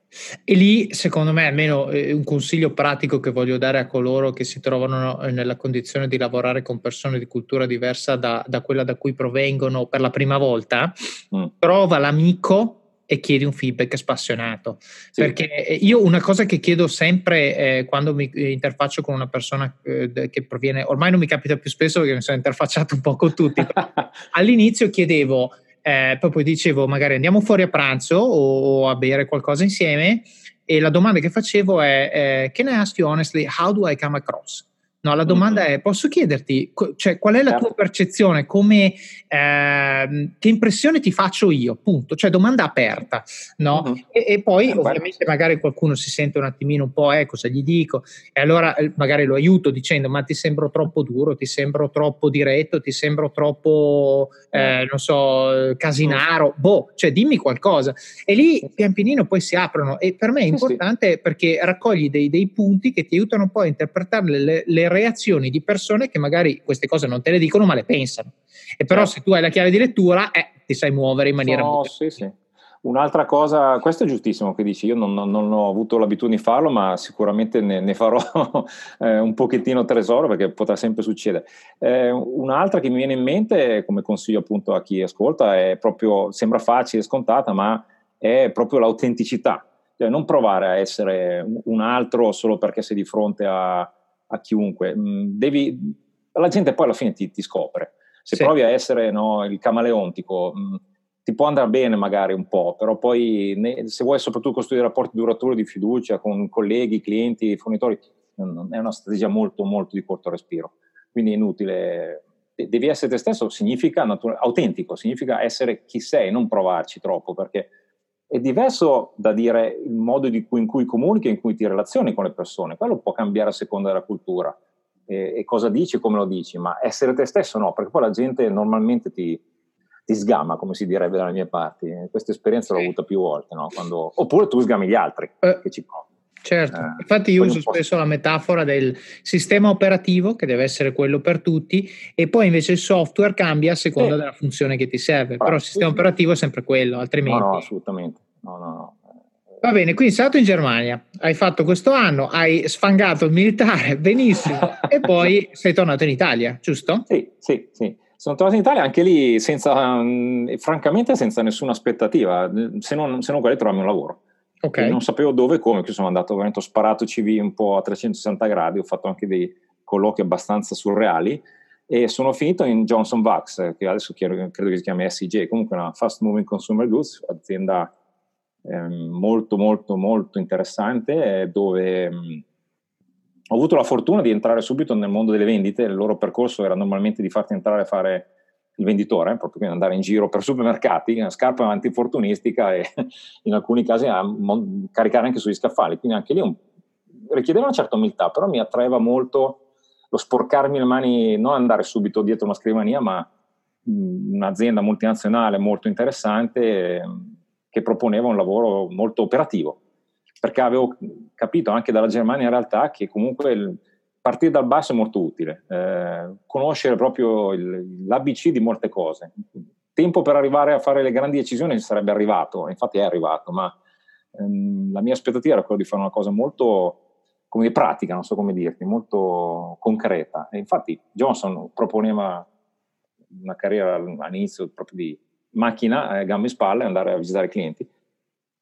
E lì, secondo me, almeno eh, un consiglio pratico che voglio dare a coloro che si trovano nella condizione di lavorare con persone di cultura diversa da, da quella da cui provengono per la prima volta, mm. trova l'amico e chiedi un feedback spassionato. Sì. Perché io una cosa che chiedo sempre eh, quando mi interfaccio con una persona eh, che proviene, ormai non mi capita più spesso perché mi sono interfacciato un po' con tutti, all'inizio chiedevo, eh, poi dicevo magari andiamo fuori a pranzo o, o, a bere qualcosa insieme e la domanda che facevo è, eh, can I ask you honestly, how do I come across? No, la domanda è: posso chiederti cioè, qual è la certo. tua percezione? Come, eh, che impressione ti faccio io? Punto. Cioè, domanda aperta. No? Mm-hmm. E, e, poi, eh, ovviamente, magari qualcuno si sente un attimino un po', eh, cosa gli dico? E allora eh, magari lo aiuto dicendo: Ma ti sembro troppo duro, ti sembro troppo diretto, ti sembro troppo, eh, mm. non so, casinaro. Mm. Boh, cioè, dimmi qualcosa. E lì pian pianino poi si aprono. E per me è importante sì. perché raccogli dei, dei, punti che ti aiutano poi a interpretare le, le reazioni di persone che magari queste cose non te le dicono ma le pensano. E però certo. se tu hai la chiave di lettura, eh, ti sai muovere in maniera no, molto sì, sì. Un'altra cosa, questo è giustissimo che dici, io non, non, non ho avuto l'abitudine di farlo, ma sicuramente ne, ne farò eh, un pochettino tesoro perché potrà sempre succedere. Eh, un'altra che mi viene in mente, come consiglio appunto a chi ascolta, è proprio, sembra facile, scontata, ma è proprio l'autenticità. Cioè non provare a essere un altro solo perché sei di fronte a, a chiunque. Mm, devi, la gente poi alla fine ti, ti scopre. Se sì. provi a essere no, il camaleontico, mm, ti può andare bene magari un po', però poi ne, se vuoi soprattutto costruire rapporti duraturi di fiducia con colleghi, clienti, fornitori, è una strategia molto, molto di corto respiro. Quindi è inutile. Devi essere te stesso, significa natura, autentico, significa essere chi sei, non provarci troppo, perché è diverso da dire il modo cui, in cui comunichi, in cui ti relazioni con le persone. Quello può cambiare a seconda della cultura e, e cosa dici e come lo dici, ma essere te stesso no, perché poi la gente normalmente ti, ti sgama, come si direbbe dalle mie parti. Questa esperienza l'ho avuta più volte, no? Quando, oppure tu sgami gli altri eh, che ci provano. Certo, eh, infatti io uso spesso la metafora del sistema operativo che deve essere quello per tutti e poi invece il software cambia a seconda eh. della funzione che ti serve, ah, però il sistema sì, operativo è sempre quello, altrimenti... No, no, assolutamente. No, no, no. Va bene, quindi sei stato in Germania, hai fatto questo anno, hai sfangato il militare, benissimo, e poi sei tornato in Italia, giusto? Sì, sì, sì. Sono tornato in Italia anche lì senza, francamente senza nessuna aspettativa, se non, se non quella di trovarmi un lavoro. Okay. non sapevo dove e come, che sono andato, ho sparato CV un po' a 360 gradi, ho fatto anche dei colloqui abbastanza surreali e sono finito in Johnson Vax, che adesso credo, che si chiami SIG, comunque una fast moving consumer goods, azienda eh, molto molto molto interessante dove mh, mm, ho avuto la fortuna di entrare subito nel mondo delle vendite, il loro percorso era normalmente di farti entrare a fare il venditore, proprio quindi andare in giro per supermercati, scarpa antinfortunistica e in alcuni casi a mon- caricare anche sugli scaffali, quindi anche lì un, richiedeva una certa umiltà, però mi attraeva molto lo sporcarmi le mani, non andare subito dietro una scrivania, ma un'azienda multinazionale molto interessante che proponeva un lavoro molto operativo, perché avevo capito anche dalla Germania in realtà che comunque il, partire dal basso è molto utile, eh, conoscere proprio il, l'ABC di molte cose. Tempo per arrivare a fare le grandi decisioni sarebbe arrivato, infatti è arrivato, ma ehm, la mia aspettativa era quella di fare una cosa molto come pratica, non so come dirti, molto concreta. E infatti Johnson proponeva una carriera all'inizio proprio di macchina, eh, gambe e spalle, andare a visitare i clienti.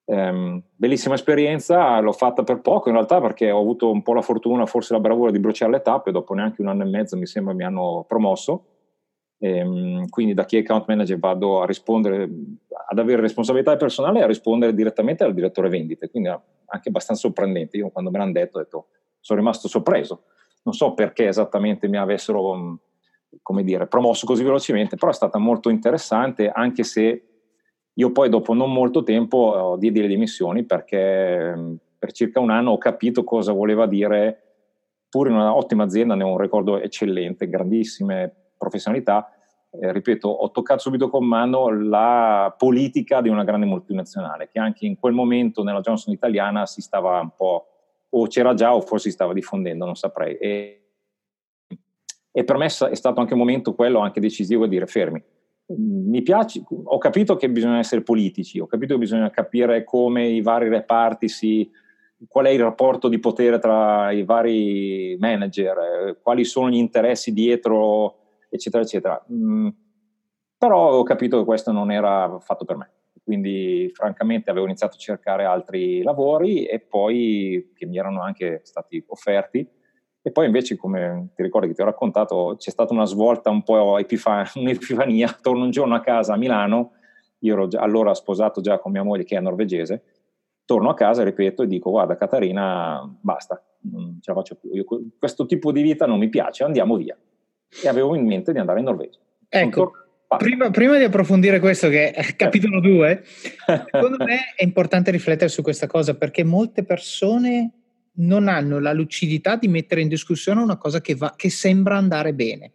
Um, bellissima esperienza, l'ho fatta per poco in realtà perché ho avuto un po' la fortuna, forse la bravura di bruciare le tappe, dopo neanche un anno e mezzo mi sembra mi hanno promosso, e, um, quindi da chi account manager vado a rispondere, ad avere responsabilità personale e a rispondere direttamente al direttore vendite, quindi anche abbastanza sorprendente, io quando me l'hanno detto detto sono rimasto sorpreso, non so perché esattamente mi avessero come dire, promosso così velocemente, però è stata molto interessante anche se io poi dopo non molto tempo diedi le dimissioni perché um, per circa un anno ho capito cosa voleva dire, pur in un'ottima azienda, ne ho un ricordo eccellente, grandissime professionalità, eh, ripeto, ho toccato subito con mano la politica di una grande multinazionale che anche in quel momento nella Johnson italiana si stava un po', o c'era già o forse si stava diffondendo, non saprei. E, e per me è stato anche un momento quello anche decisivo di dire fermi, mi piace, ho capito che bisogna essere politici, ho capito che bisogna capire come i vari reparti si, qual è il rapporto di potere tra i vari manager, quali sono gli interessi dietro, eccetera, eccetera. Mm, però ho capito che questo non era fatto per me. Quindi, francamente, avevo iniziato a cercare altri lavori e poi che mi erano anche stati offerti e poi invece, come ti ricordi che ti ho raccontato, c'è stata una svolta un po' epifania, un'epifania. Torno un giorno a casa a Milano, io ero già, allora sposato già con mia moglie che è norvegese, torno a casa, ripeto, e dico guarda Catarina, basta, non ce la faccio più, io, questo tipo di vita non mi piace, andiamo via. E avevo in mente di andare in Norvegia. Ecco, prima, prima, di approfondire questo che è capitolo 2, secondo me è importante riflettere su questa cosa perché molte persone non hanno la lucidità di mettere in discussione una cosa che, va, che sembra andare bene.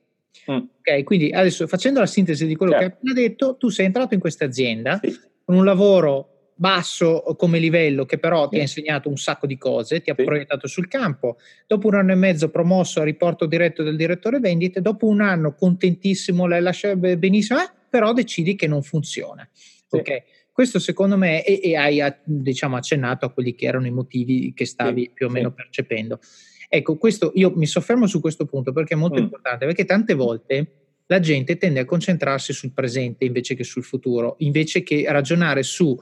Mm. Ok, quindi adesso facendo la sintesi di quello certo. che hai appena detto, tu sei entrato in questa azienda sì. con un lavoro basso come livello che però sì. ti ha insegnato un sacco di cose, ti ha sì. proiettato sul campo, dopo un anno e mezzo promosso a riporto diretto del direttore vendite, dopo un anno contentissimo, l'hai lasciato benissimo, eh, però decidi che non funziona. Ok, questo secondo me, e, e hai diciamo, accennato a quelli che erano i motivi che stavi sì, più o meno sì. percependo. Ecco, questo, io mi soffermo su questo punto perché è molto mm. importante, perché tante volte la gente tende a concentrarsi sul presente invece che sul futuro, invece che ragionare su,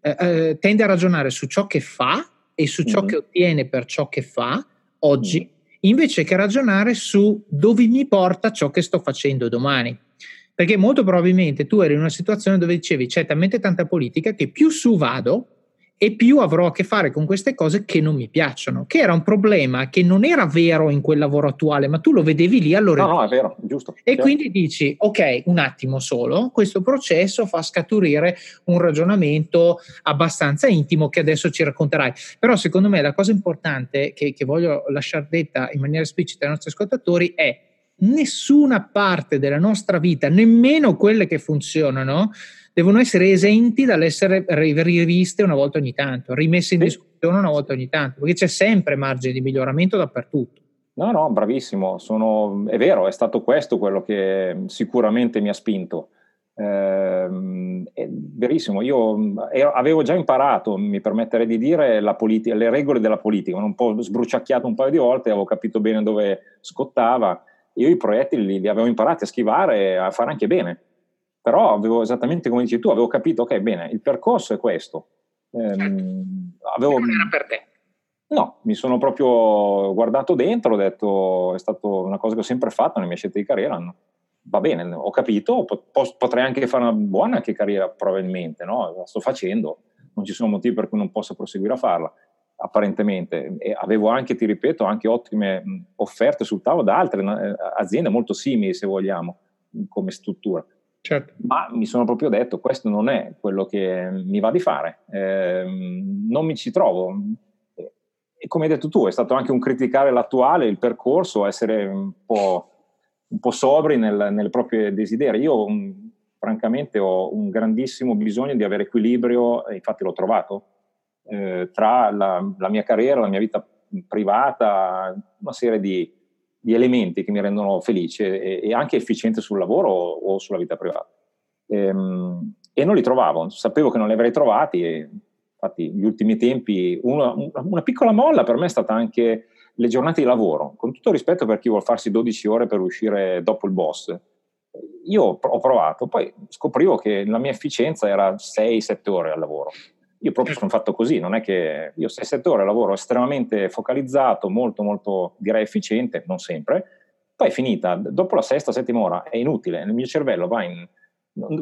eh, eh, tende a ragionare su ciò che fa e su ciò mm. che ottiene per ciò che fa oggi, mm. invece che ragionare su dove mi porta ciò che sto facendo domani. Perché molto probabilmente tu eri in una situazione dove dicevi c'è talmente tanta politica che più su vado e più avrò a che fare con queste cose che non mi piacciono, che era un problema che non era vero in quel lavoro attuale, ma tu lo vedevi lì allora. No, no, è vero, giusto. E certo. quindi dici, ok, un attimo solo, questo processo fa scaturire un ragionamento abbastanza intimo che adesso ci racconterai. Però secondo me la cosa importante che, che voglio lasciare detta in maniera esplicita ai nostri ascoltatori è nessuna parte della nostra vita, nemmeno quelle che funzionano, devono essere esenti dall'essere riviste una volta ogni tanto, rimesse in discussione una volta ogni tanto, perché c'è sempre margine di miglioramento dappertutto. No, no, bravissimo, Sono, è vero, è stato questo quello che sicuramente mi ha spinto. Eh, è verissimo, io avevo già imparato, mi permetterei di dire, politi- le regole della politica, un po' sbruciacchiato un paio di volte, avevo capito bene dove scottava io i proiettili li, li avevo imparati a schivare e a fare anche bene, però avevo esattamente come dici tu, avevo capito, ok, bene, il percorso è questo. Ehm, certo. avevo, non era per te. No, mi sono proprio guardato dentro, ho detto, è stata una cosa che ho sempre fatto nelle mie scelte di carriera, no? va bene, ho capito, potrei anche fare una buona anche carriera probabilmente, no? la sto facendo, non ci sono motivi per cui non possa proseguire a farla apparentemente. E avevo anche, ti ripeto, anche ottime offerte sul tavolo da altre eh, aziende molto simili, se vogliamo, come struttura. Certo. Ma mi sono proprio detto, questo non è quello che mi va di fare, eh, non mi ci trovo. E come hai detto tu, è stato anche un criticare l'attuale, il percorso, essere un po', un po sobri nel, nelle proprie desideri. Io, un, francamente, ho un grandissimo bisogno di avere equilibrio, infatti l'ho trovato, eh, tra la, la, mia carriera, la mia vita privata, una serie di, di elementi che mi rendono felice e, e, anche efficiente sul lavoro o, sulla vita privata. E, ehm, e, non li trovavo, sapevo che non li avrei trovati e infatti gli ultimi tempi una, una, piccola molla per me è stata anche le giornate di lavoro, con tutto rispetto per chi vuole farsi 12 ore per uscire dopo il boss, io ho provato, poi scoprivo che la mia efficienza era 6-7 ore al lavoro. Io proprio sono fatto così, non è che io 6-7 ore lavoro estremamente focalizzato, molto molto direi efficiente, non sempre, poi è finita, dopo la sesta, settima ora è inutile, il mio cervello va in,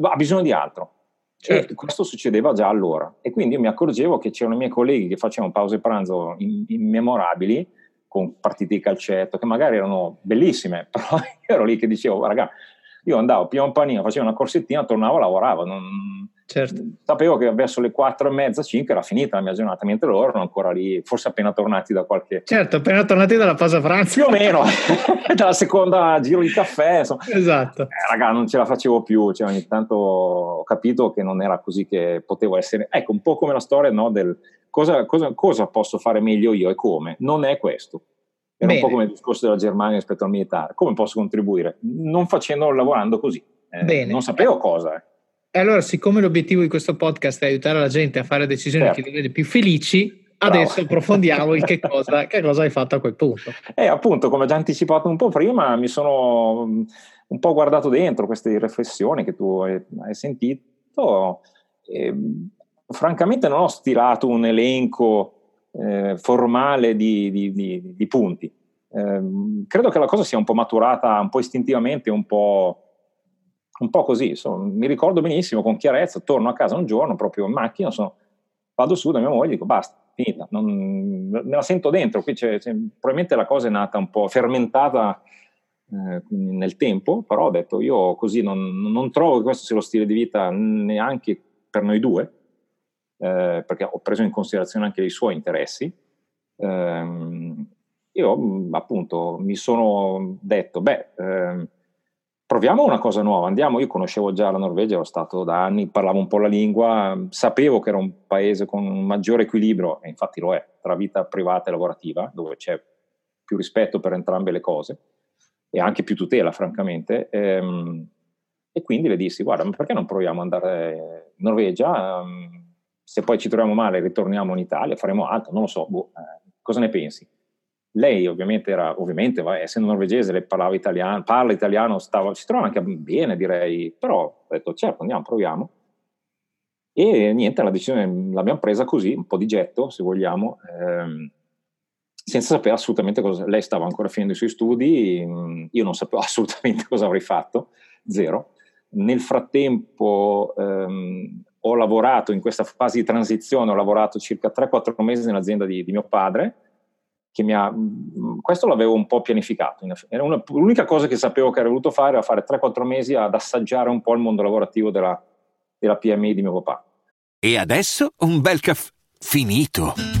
ha bisogno di altro. Certo. E questo succedeva già allora. E quindi io mi accorgevo che c'erano i miei colleghi che facevano pause pranzo immemorabili, con partite di calcetto, che magari erano bellissime, però io ero lì che dicevo, raga, io andavo, più un panino, facevo una corsettina, tornavo, lavoravo. Non... Certo. Sapevo che verso le 4 e mezza, 5 era finita la mia giornata, mentre loro erano ancora lì, forse appena tornati da qualche... Certo, appena tornati dalla pausa pranzo. Più o meno, dalla seconda giro di caffè. Insomma. Esatto. Eh, raga, non ce la facevo più, cioè, ogni tanto ho capito che non era così che potevo essere... Ecco, un po' come la storia no, del cosa, cosa, cosa posso fare meglio io e come. Non è questo era Bene. un po' come il discorso della Germania rispetto al militare. Come posso contribuire? Non facendo, lavorando così. Eh, non sapevo cosa. E allora, siccome l'obiettivo di questo podcast è aiutare la gente a fare decisioni certo. che li vede più felici, Bravo. adesso approfondiamo il che cosa, che cosa hai fatto a quel punto. E eh, appunto, come già anticipato un po' prima, mi sono mm, un po' guardato dentro queste riflessioni che tu hai, hai sentito. E, francamente non ho stilato un elenco eh, formale di, di, di, di punti. Eh, credo che la cosa sia un po' maturata, un po' istintivamente, un po', un po così. Insomma, mi ricordo benissimo, con chiarezza, torno a casa un giorno, proprio in macchina, sono, vado su da mia moglie e dico basta, finita, non, me la sento dentro, qui c'è, c'è, probabilmente la cosa è nata un po' fermentata eh, nel tempo, però ho detto io così non, non trovo che questo sia lo stile di vita neanche per noi due, eh, perché ho preso in considerazione anche i suoi interessi. Eh, io appunto mi sono detto, beh, eh, proviamo una cosa nuova, andiamo, io conoscevo già la Norvegia, ero stato da anni, parlavo un po' la lingua, sapevo che era un paese con un maggiore equilibrio, e infatti lo è, tra vita privata e lavorativa, dove c'è più rispetto per entrambe le cose e anche più tutela, francamente. Ehm, e quindi le dissi, guarda, ma perché non proviamo ad andare in Norvegia? Um, se poi ci troviamo male ritorniamo in Italia, faremo altro, non lo so, boh, eh, cosa ne pensi? Lei ovviamente era, ovviamente, va, essendo norvegese, lei parlava italiano, parla italiano, stava, si trova anche bene direi, però ho detto certo andiamo, proviamo. E niente, la decisione l'abbiamo presa così, un po' di getto se vogliamo, ehm, senza sapere assolutamente cosa, lei stava ancora finendo i suoi studi, io non sapevo assolutamente cosa avrei fatto, zero. Nel frattempo ehm, ho lavorato in questa fase di transizione, ho lavorato circa 3-4 mesi nell'azienda di, di mio padre, che mi ha, mm, questo l'avevo un po' pianificato. Era una, l'unica cosa che sapevo che avrei voluto fare era fare 3-4 mesi ad assaggiare un po' il mondo lavorativo della, della PMI di mio papà. E adesso un bel caffè finito.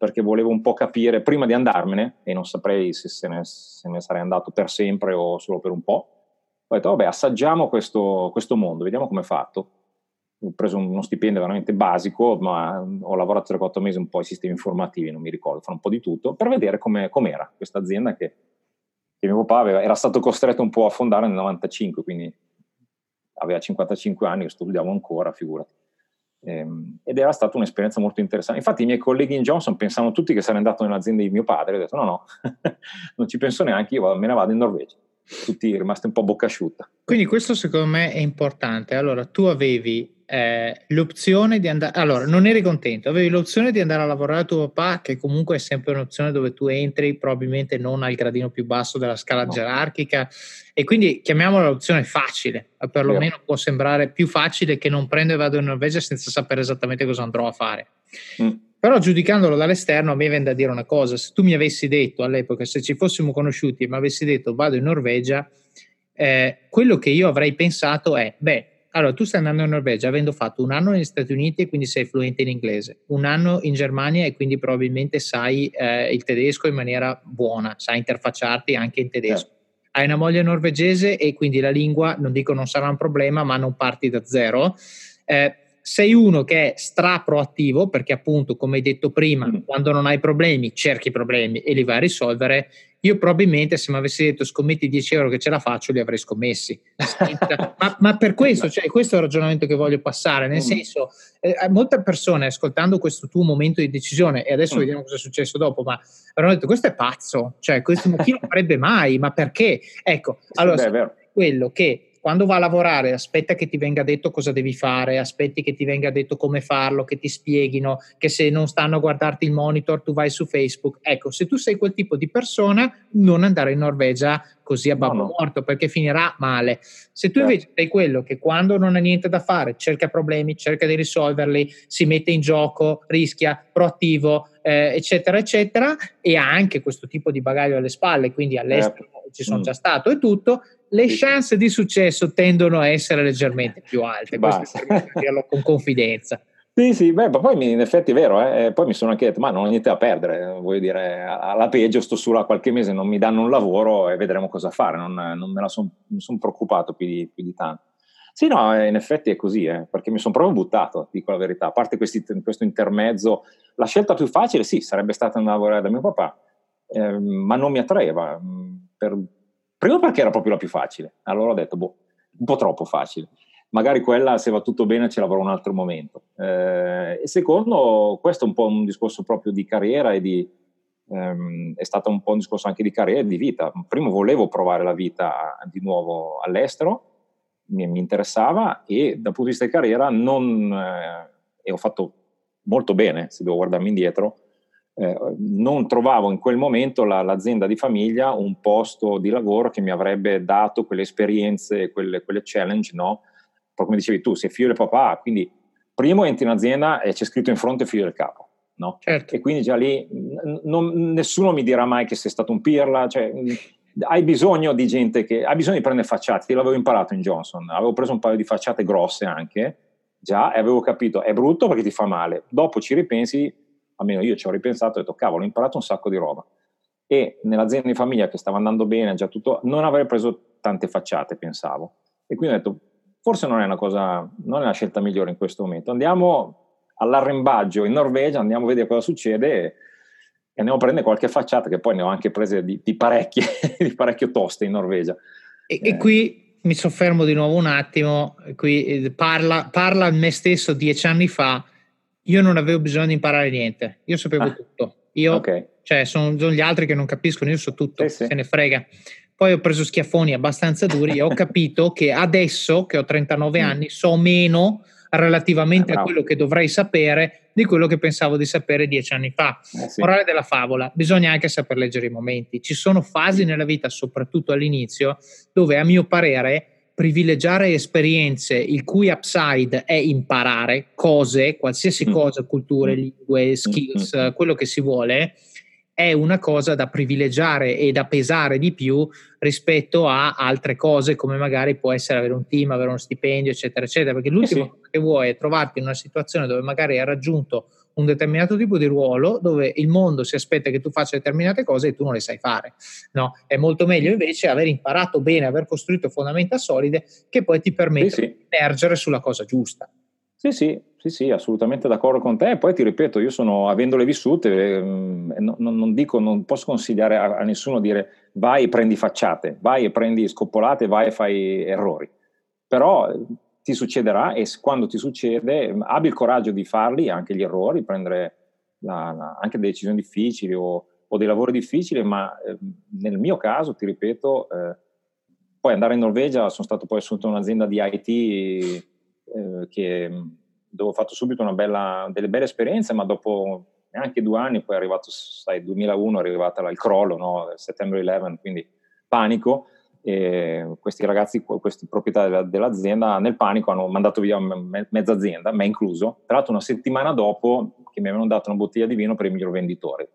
perché volevo un po' capire prima di andarmene, e non saprei se, se, ne, se ne sarei andato per sempre o solo per un po', ho detto, vabbè, assaggiamo questo, questo mondo, vediamo come è fatto. Ho preso uno stipendio veramente basico, ma ho lavorato 3-4 mesi un po' ai sistemi informativi, non mi ricordo, fare un po' di tutto, per vedere come era questa azienda che, che mio papà aveva, era stato costretto un po' a fondare nel 95, quindi aveva 55 anni, studiavo ancora, figurati. Ehm, ed era stata un'esperienza molto interessante. Infatti, i miei colleghi in Johnson pensavano tutti che sarei andato nell'azienda di mio padre. Ho detto: no, no, non ci penso neanche, io me ne vado in Norvegia. Tutti rimasti un po' bocca asciutta. Quindi, questo secondo me è importante. Allora, tu avevi eh, l'opzione di andare, allora non eri contento, avevi l'opzione di andare a lavorare a tuo papà, che comunque è sempre un'opzione dove tu entri probabilmente non al gradino più basso della scala no. gerarchica e quindi chiamiamola l'opzione facile, perlomeno yeah. può sembrare più facile che non prendo e vado in Norvegia senza sapere esattamente cosa andrò a fare. Mm. Però giudicandolo dall'esterno a me viene da dire una cosa, se tu mi avessi detto all'epoca, se ci fossimo conosciuti e mi avessi detto vado in Norvegia, eh, quello che io avrei pensato è, beh, allora, tu stai andando in Norvegia avendo fatto un anno negli Stati Uniti e quindi sei fluente in inglese, un anno in Germania e quindi probabilmente sai eh, il tedesco in maniera buona, sai interfacciarti anche in tedesco. hai una moglie norvegese e quindi la lingua, non dico non sarà un problema, ma non parti da zero. Eh, sei uno che è stra proattivo perché appunto come hai detto prima mm. quando non hai problemi cerchi i problemi e li vai a risolvere io probabilmente se mi avessi detto scommetti 10 euro che ce la faccio li avrei scommessi ma, ma, per questo cioè, questo è il ragionamento che voglio passare nel mm. senso eh, molte persone ascoltando questo tuo momento di decisione e adesso mm. vediamo cosa è successo dopo ma avranno detto questo è pazzo cioè questo ma chi lo farebbe mai ma perché ecco allora sì, quello che quando va a lavorare aspetta che ti venga detto cosa devi fare, aspetti che ti venga detto come farlo, che ti spieghino, che se non stanno a guardarti il monitor tu vai su Facebook. Ecco, se tu sei quel tipo di persona, non andare in Norvegia così a babbo no, morto perché finirà male. Se tu certo. invece sei quello che quando non ha niente da fare cerca problemi, cerca di risolverli, si mette in gioco, rischia, proattivo, eh, eccetera, eccetera, e ha anche questo tipo di bagaglio alle spalle, quindi all'estero certo. ci sono mm. già stato e tutto, le chance di successo tendono a essere leggermente più alte, questo per dirlo con confidenza. Sì, sì, beh, ma poi in effetti è vero, eh? poi mi sono anche detto, ma non ho niente da perdere, voglio dire, alla peggio sto solo a qualche mese, non mi danno un lavoro e vedremo cosa fare, non, non me la sono son preoccupato più di, più di, tanto. Sì, no, in effetti è così, eh, perché mi sono proprio buttato, dico la verità, a parte questi, questo intermezzo, la scelta più facile sì, sarebbe stata andare a lavorare da mio papà, eh, ma non mi attraeva, per, Primo perché era proprio la più facile, allora ho detto, boh, un po' troppo facile. Magari quella, se va tutto bene, ce l'avrò un altro momento. Eh, e secondo, questo è un po' un discorso proprio di carriera e di, ehm, è stato un po' un discorso anche di carriera e di vita. Prima volevo provare la vita di nuovo all'estero, mi, mi interessava e dal punto di vista di carriera non, eh, e ho fatto molto bene, se devo guardarmi indietro, eh, non trovavo in quel momento la, l'azienda di famiglia un posto di lavoro che mi avrebbe dato quelle esperienze, quelle, quelle challenge, no? Proprio come dicevi tu, sei figlio del papà, quindi primo entri in azienda e c'è scritto in fronte figlio del capo. No? Certo. E quindi già lì non, nessuno mi dirà mai che sei stato un pirla, cioè, hai bisogno di gente che hai bisogno di prendere facciate. Io l'avevo imparato in Johnson, avevo preso un paio di facciate grosse anche già e avevo capito è brutto perché ti fa male. Dopo ci ripensi, almeno io ci ho ripensato e ho detto cavolo, ho imparato un sacco di roba. E nell'azienda di famiglia che stava andando bene, già tutto, non avrei preso tante facciate, pensavo. E quindi ho detto, forse non è una cosa, non è la scelta migliore in questo momento. Andiamo all'arrembaggio in Norvegia, andiamo a vedere cosa succede e, andiamo a prendere qualche facciata, che poi ne ho anche prese di, di parecchie, di parecchio toste in Norvegia. E, eh. e qui mi soffermo di nuovo un attimo, qui eh, parla, parla a me stesso dieci anni fa io non avevo bisogno di imparare niente, io sapevo ah, tutto. Io, okay. cioè, sono, sono, gli altri che non capiscono, io so tutto, sì, se sì. ne frega. Poi ho preso schiaffoni abbastanza duri e ho capito che adesso, che ho 39 mm. anni, so meno relativamente ah, a quello che dovrei sapere di quello che pensavo di sapere dieci anni fa. Eh, sì. Morale della favola, bisogna anche saper leggere i momenti. Ci sono fasi nella vita, soprattutto all'inizio, dove a mio parere privilegiare esperienze il cui upside è imparare cose, qualsiasi mm. cosa, culture, mm. lingue, mm, skills, quello che si vuole, è una cosa da privilegiare e da pesare di più rispetto a altre cose come magari può essere avere un team, avere uno stipendio, eccetera, eccetera, perché l'ultimo eh sì. che vuoi è trovarti in una situazione dove magari hai raggiunto un determinato tipo di ruolo dove il mondo si aspetta che tu faccia determinate cose e tu non le sai fare. No? È molto meglio invece aver imparato bene, aver costruito fondamenta solide che poi ti permettono sì, sì. di emergere sulla cosa giusta. Sì, sì, sì, sì, assolutamente d'accordo con te. E poi ti ripeto, io sono, avendole vissute, eh, non, non, dico, non posso consigliare a, a, nessuno dire vai e prendi facciate, vai e prendi scoppolate, vai e fai errori. Però ti succederà e quando ti succede abbi il coraggio di farli, anche gli errori, prendere la, la, anche delle decisioni difficili o, o, dei lavori difficili, ma eh, nel mio caso, ti ripeto, eh, poi andare in Norvegia, sono stato poi assunto in un'azienda di IT eh, che, dove ho fatto subito bella, delle belle esperienze, ma dopo neanche due anni, poi è arrivato, sai, 2001 è arrivato il crollo, no? settembre 11, quindi panico e questi ragazzi, questi proprietari dell'azienda, nel panico hanno mandato via mezza azienda, me incluso. Tra l'altro, una settimana dopo che mi avevano dato una bottiglia di vino per il miglior venditore.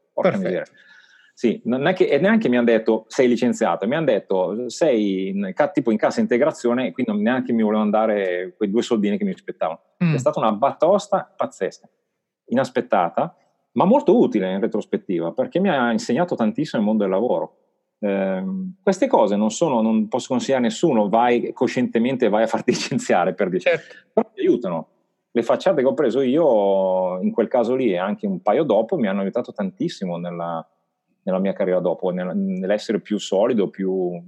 Sì, non è che, e neanche mi hanno detto sei licenziato, mi hanno detto sei in, tipo in cassa integrazione e quindi neanche mi volevano dare quei due soldini che mi aspettavano. Mm. È stata una batosta pazzesca, inaspettata, ma molto utile in retrospettiva perché mi ha insegnato tantissimo il mondo del lavoro Eh, queste cose non sono, non posso consigliare a nessuno, vai coscientemente vai a farti licenziare per dire, certo. però ti aiutano. Le facciate che ho preso io in quel caso lì e anche un paio dopo mi hanno aiutato tantissimo nella, nella mia carriera dopo, nell'essere più solido, più,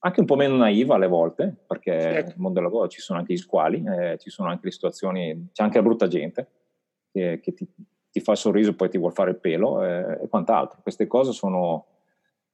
anche un po' meno naiva alle volte, perché certo. nel mondo del lavoro ci sono anche gli squali, eh, ci sono anche le situazioni, c'è anche la brutta gente che, che ti, ti, fa il sorriso e poi ti vuol fare il pelo eh, e quant'altro. Queste cose sono,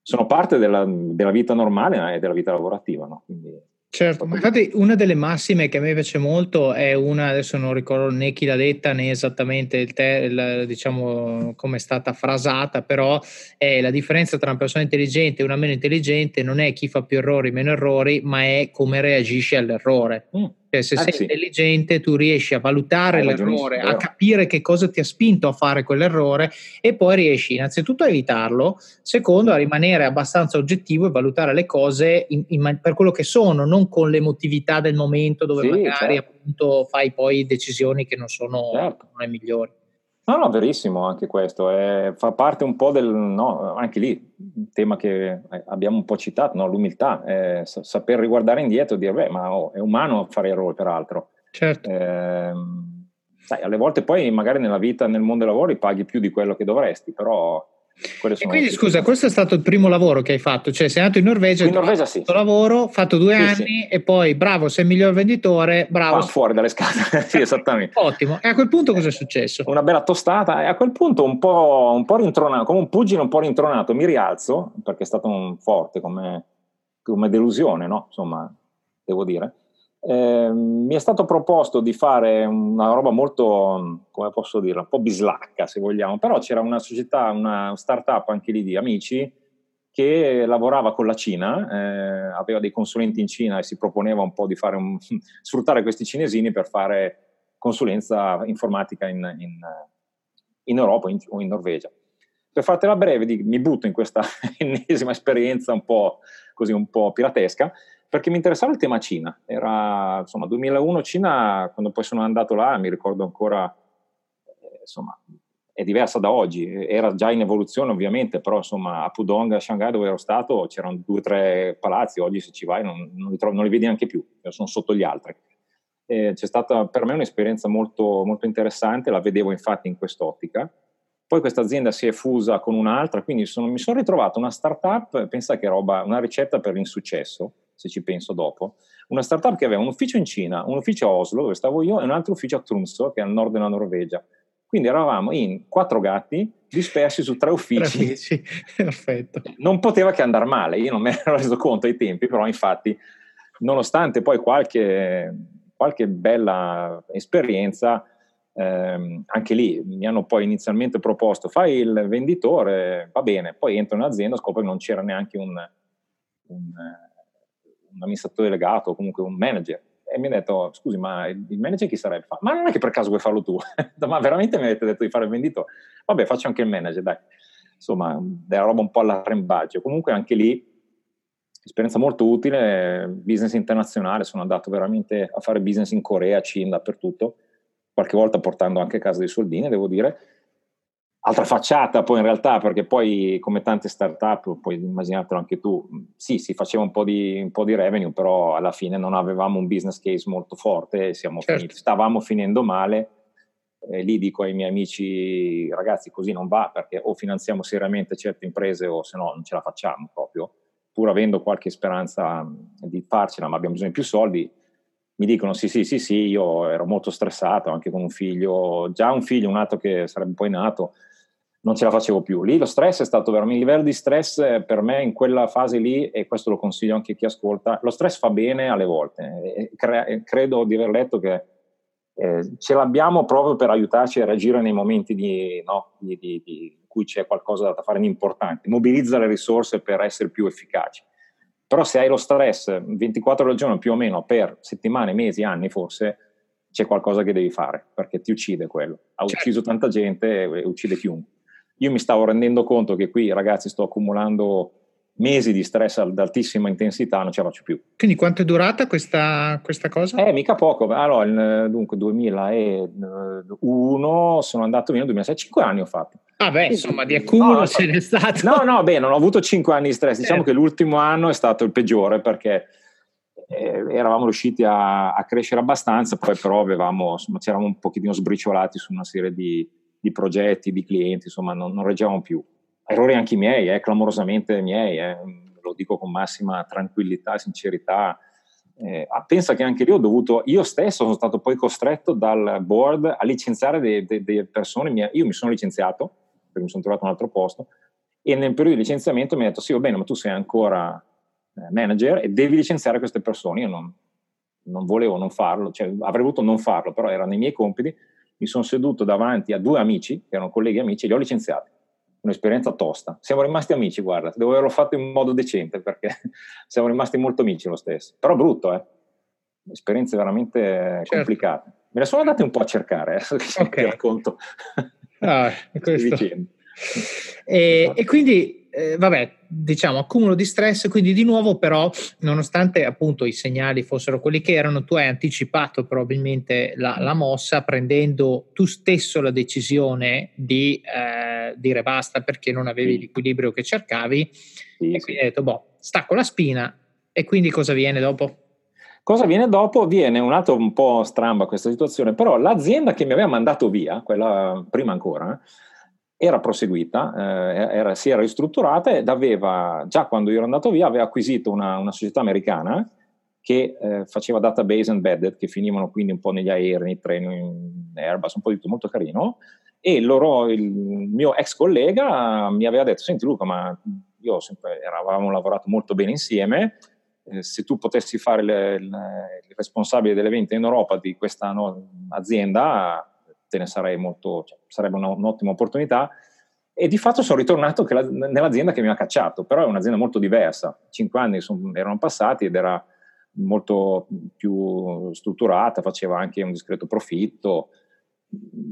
sono parte della, della, vita normale e della vita lavorativa. No? Quindi, Certo, ma infatti una delle massime che a me piace molto è una, adesso non ricordo né chi l'ha detta né esattamente il te, il, diciamo come è stata frasata, però è la differenza tra una persona intelligente e una meno intelligente non è chi fa più errori, meno errori, ma è come reagisce all'errore. Mm. Cioè, se ah, sei sì. intelligente, tu riesci a valutare Hai l'errore, a capire che cosa ti ha spinto a fare quell'errore e poi riesci innanzitutto a evitarlo, secondo a rimanere abbastanza oggettivo e valutare le cose in, in, per quello che sono, non con l'emotività del momento dove sì, magari certo. appunto fai poi decisioni che non sono certo. le migliori. No, no, verissimo anche questo, è, fa parte un po' del, no, anche lì, un tema che abbiamo un po' citato, no? l'umiltà, è saper riguardare indietro e dire, beh, ma oh, è umano fare errori peraltro. Certo. Eh, sai, alle volte poi magari nella vita, nel mondo dei lavori paghi più di quello che dovresti, però e quindi scusa, questo è stato il primo lavoro che hai fatto, cioè sei andato in Norvegia, in Norvegia sì. fatto lavoro, fatto due sì, anni sì. e poi bravo, sei il miglior venditore, bravo. Va fuori dalle scatole, sì esattamente. Ottimo, e a quel punto cosa è successo? Una bella tostata e a quel punto un po', un po rintronato, come un pugile un po' rintronato, mi rialzo perché è stato un forte come, come delusione, no? Insomma, devo dire eh, mi è stato proposto di fare una roba molto, come posso dire, un po' bislacca se vogliamo, però c'era una società, una startup anche lì di amici che lavorava con la Cina, eh, aveva dei consulenti in Cina e si proponeva un po' di un, sfruttare questi cinesini per fare consulenza informatica in, in, in Europa in, o in Norvegia. Per fartela breve, mi butto in questa ennesima esperienza un po' così, un po' piratesca, perché mi interessava il tema Cina. Era insomma 2001 Cina, quando poi sono andato là, mi ricordo ancora, eh, insomma, è diversa da oggi. Era già in evoluzione ovviamente, però insomma a Pudong, a Shanghai dove ero stato c'erano due o tre palazzi, oggi se ci vai non, non, li, trovi, non li, vedi neanche più, sono sotto gli altri. Eh, c'è stata per me un'esperienza molto, molto interessante, la vedevo infatti in quest'ottica. Poi questa azienda si è fusa con un'altra, quindi sono, mi sono ritrovato una startup, pensa che roba, una ricetta per l'insuccesso se ci penso dopo, una startup che aveva un ufficio in Cina, un ufficio a Oslo, dove stavo io, e un altro ufficio a Tromsø, che è al nord della Norvegia. Quindi eravamo in quattro gatti dispersi su tre uffici. Sì, perfetto. Non poteva che andare male, io non mi ero reso conto ai tempi, però infatti, nonostante poi qualche, qualche bella esperienza, ehm, anche lì mi hanno poi inizialmente proposto fai il venditore, va bene, poi entro in azienda, scopro che non c'era neanche un, un un amministratore delegato o comunque un manager e mi ha detto scusi ma il manager chi sarebbe? Ma non è che per caso vuoi farlo tu? ma veramente mi avete detto di fare il venditore? Vabbè faccio anche il manager dai. Insomma, della roba un po' all'arrembaggio. Comunque anche lì esperienza molto utile, business internazionale, sono andato veramente a fare business in Corea, Cina, dappertutto, qualche volta portando anche a casa dei soldini, devo dire, altra facciata poi in realtà, perché poi come tante start-up, puoi immaginartelo anche tu, sì, si faceva un po, di, un po' di revenue, però alla fine non avevamo un business case molto forte, certo. finiti, stavamo finendo male. E lì dico ai miei amici, ragazzi, così non va perché o finanziamo seriamente certe imprese o se no non ce la facciamo proprio, pur avendo qualche speranza di farcela, ma abbiamo bisogno di più soldi. Mi dicono sì, sì, sì, sì, io ero molto stressato anche con un figlio, già un figlio, un altro che sarebbe poi nato, non ce la facevo più. Lì lo stress è stato veramente, il livello di stress eh, per me in quella fase lì, e questo lo consiglio anche a chi ascolta, lo stress fa bene alle volte. Cre- credo di aver letto che eh, ce l'abbiamo proprio per aiutarci a reagire nei momenti di, no, di, di, di cui c'è qualcosa da fare di importante. Mobilizza le risorse per essere più efficaci. Però se hai lo stress 24 ore al giorno più o meno per settimane, mesi, anni forse, c'è qualcosa che devi fare perché ti uccide quello. Ha certo. ucciso tanta gente e uccide chiunque io mi stavo rendendo conto che qui, ragazzi, sto accumulando mesi di stress ad altissima intensità non ce la faccio più. Quindi quanto è durata questa, questa cosa? Eh, mica poco. Allora, dunque 2001 sono andato via nel 2006, 5 anni ho fatto. Ah beh, insomma, di accumulo no, ce n'è stato. No, no, beh, non ho avuto 5 anni di stress. Diciamo eh. che l'ultimo anno è stato il peggiore perché eh, eravamo riusciti a, a, crescere abbastanza, poi però avevamo, insomma, ci eravamo un pochettino sbriciolati su una serie di, di progetti, di clienti, insomma, non, non reggevamo più errori anche i miei, eh, clamorosamente miei, eh, lo dico con massima tranquillità e sincerità. Eh, pensa che anche lì ho dovuto, io stesso sono stato poi costretto dal board a licenziare delle persone, io mi sono licenziato perché mi sono trovato un altro posto e nel periodo di licenziamento mi ha detto sì va bene ma tu sei ancora eh, manager e devi licenziare queste persone, io non, non volevo non farlo, cioè, avrei voluto non farlo, però era nei miei compiti, mi sono seduto davanti a due amici, che erano colleghi amici, e li ho licenziati un'esperienza tosta. Siamo rimasti amici, guarda, devo averlo fatto in modo decente perché siamo rimasti molto amici lo stesso. Però brutto, eh? Esperienze veramente certo. complicate. Me le sono andate un po' a cercare, adesso che okay. ti racconto. Ah. E, e, quindi, eh, vabbè, diciamo, accumulo di stress, quindi di nuovo però, nonostante appunto i segnali fossero quelli che erano, tu hai anticipato probabilmente la, la mossa prendendo tu stesso la decisione di eh, dire basta perché non avevi l'equilibrio che cercavi sì, e quindi hai detto, boh, stacco la spina e quindi cosa viene dopo? Cosa viene dopo? Viene un altro un po' stramba questa situazione, però l'azienda che mi aveva mandato via, quella prima ancora, eh, era proseguita, eh, era, si era ristrutturata ed aveva, già quando io ero andato via, aveva acquisito una, una società americana che eh, faceva database embedded, che finivano quindi un po' negli aerei, nei treni, in Airbus, un po' di tutto molto carino, e loro, il mio ex collega mi aveva detto, senti Luca, ma io sempre, eravamo lavorato molto bene insieme, eh, se tu potessi fare le, le, il responsabile dell'evento in Europa di questa no, azienda, te ne sarei molto, cioè, sarebbe una, un'ottima opportunità. E di fatto sono ritornato la, nell'azienda che mi ha cacciato, però è un'azienda molto diversa. Cinque anni son, erano passati ed era molto più strutturata, faceva anche un discreto profitto.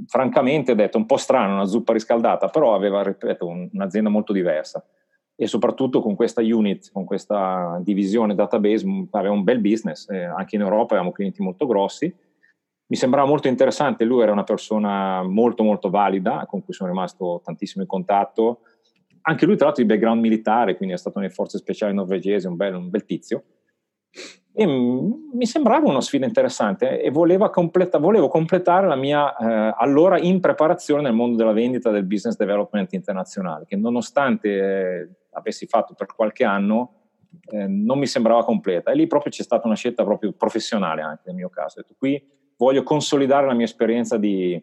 Francamente, ho detto un po' strano, una zuppa riscaldata, però aveva, ripeto, un, un'azienda molto diversa. E soprattutto con questa unit, con questa divisione database, aveva un bel business. Eh, anche in Europa avevamo clienti molto grossi mi sembrava molto interessante, lui era una persona molto molto valida, con cui sono rimasto tantissimo in contatto, anche lui tra l'altro di background militare, quindi è stato nelle forze speciali norvegesi, un bel, un bel tizio, e mi sembrava una sfida interessante e completa, volevo completare la mia eh, allora in preparazione nel mondo della vendita del business development internazionale, che nonostante eh, avessi fatto per qualche anno, eh, non mi sembrava completa. E lì proprio c'è stata una scelta proprio professionale anche nel mio caso. Ho detto, qui voglio consolidare la mia esperienza di,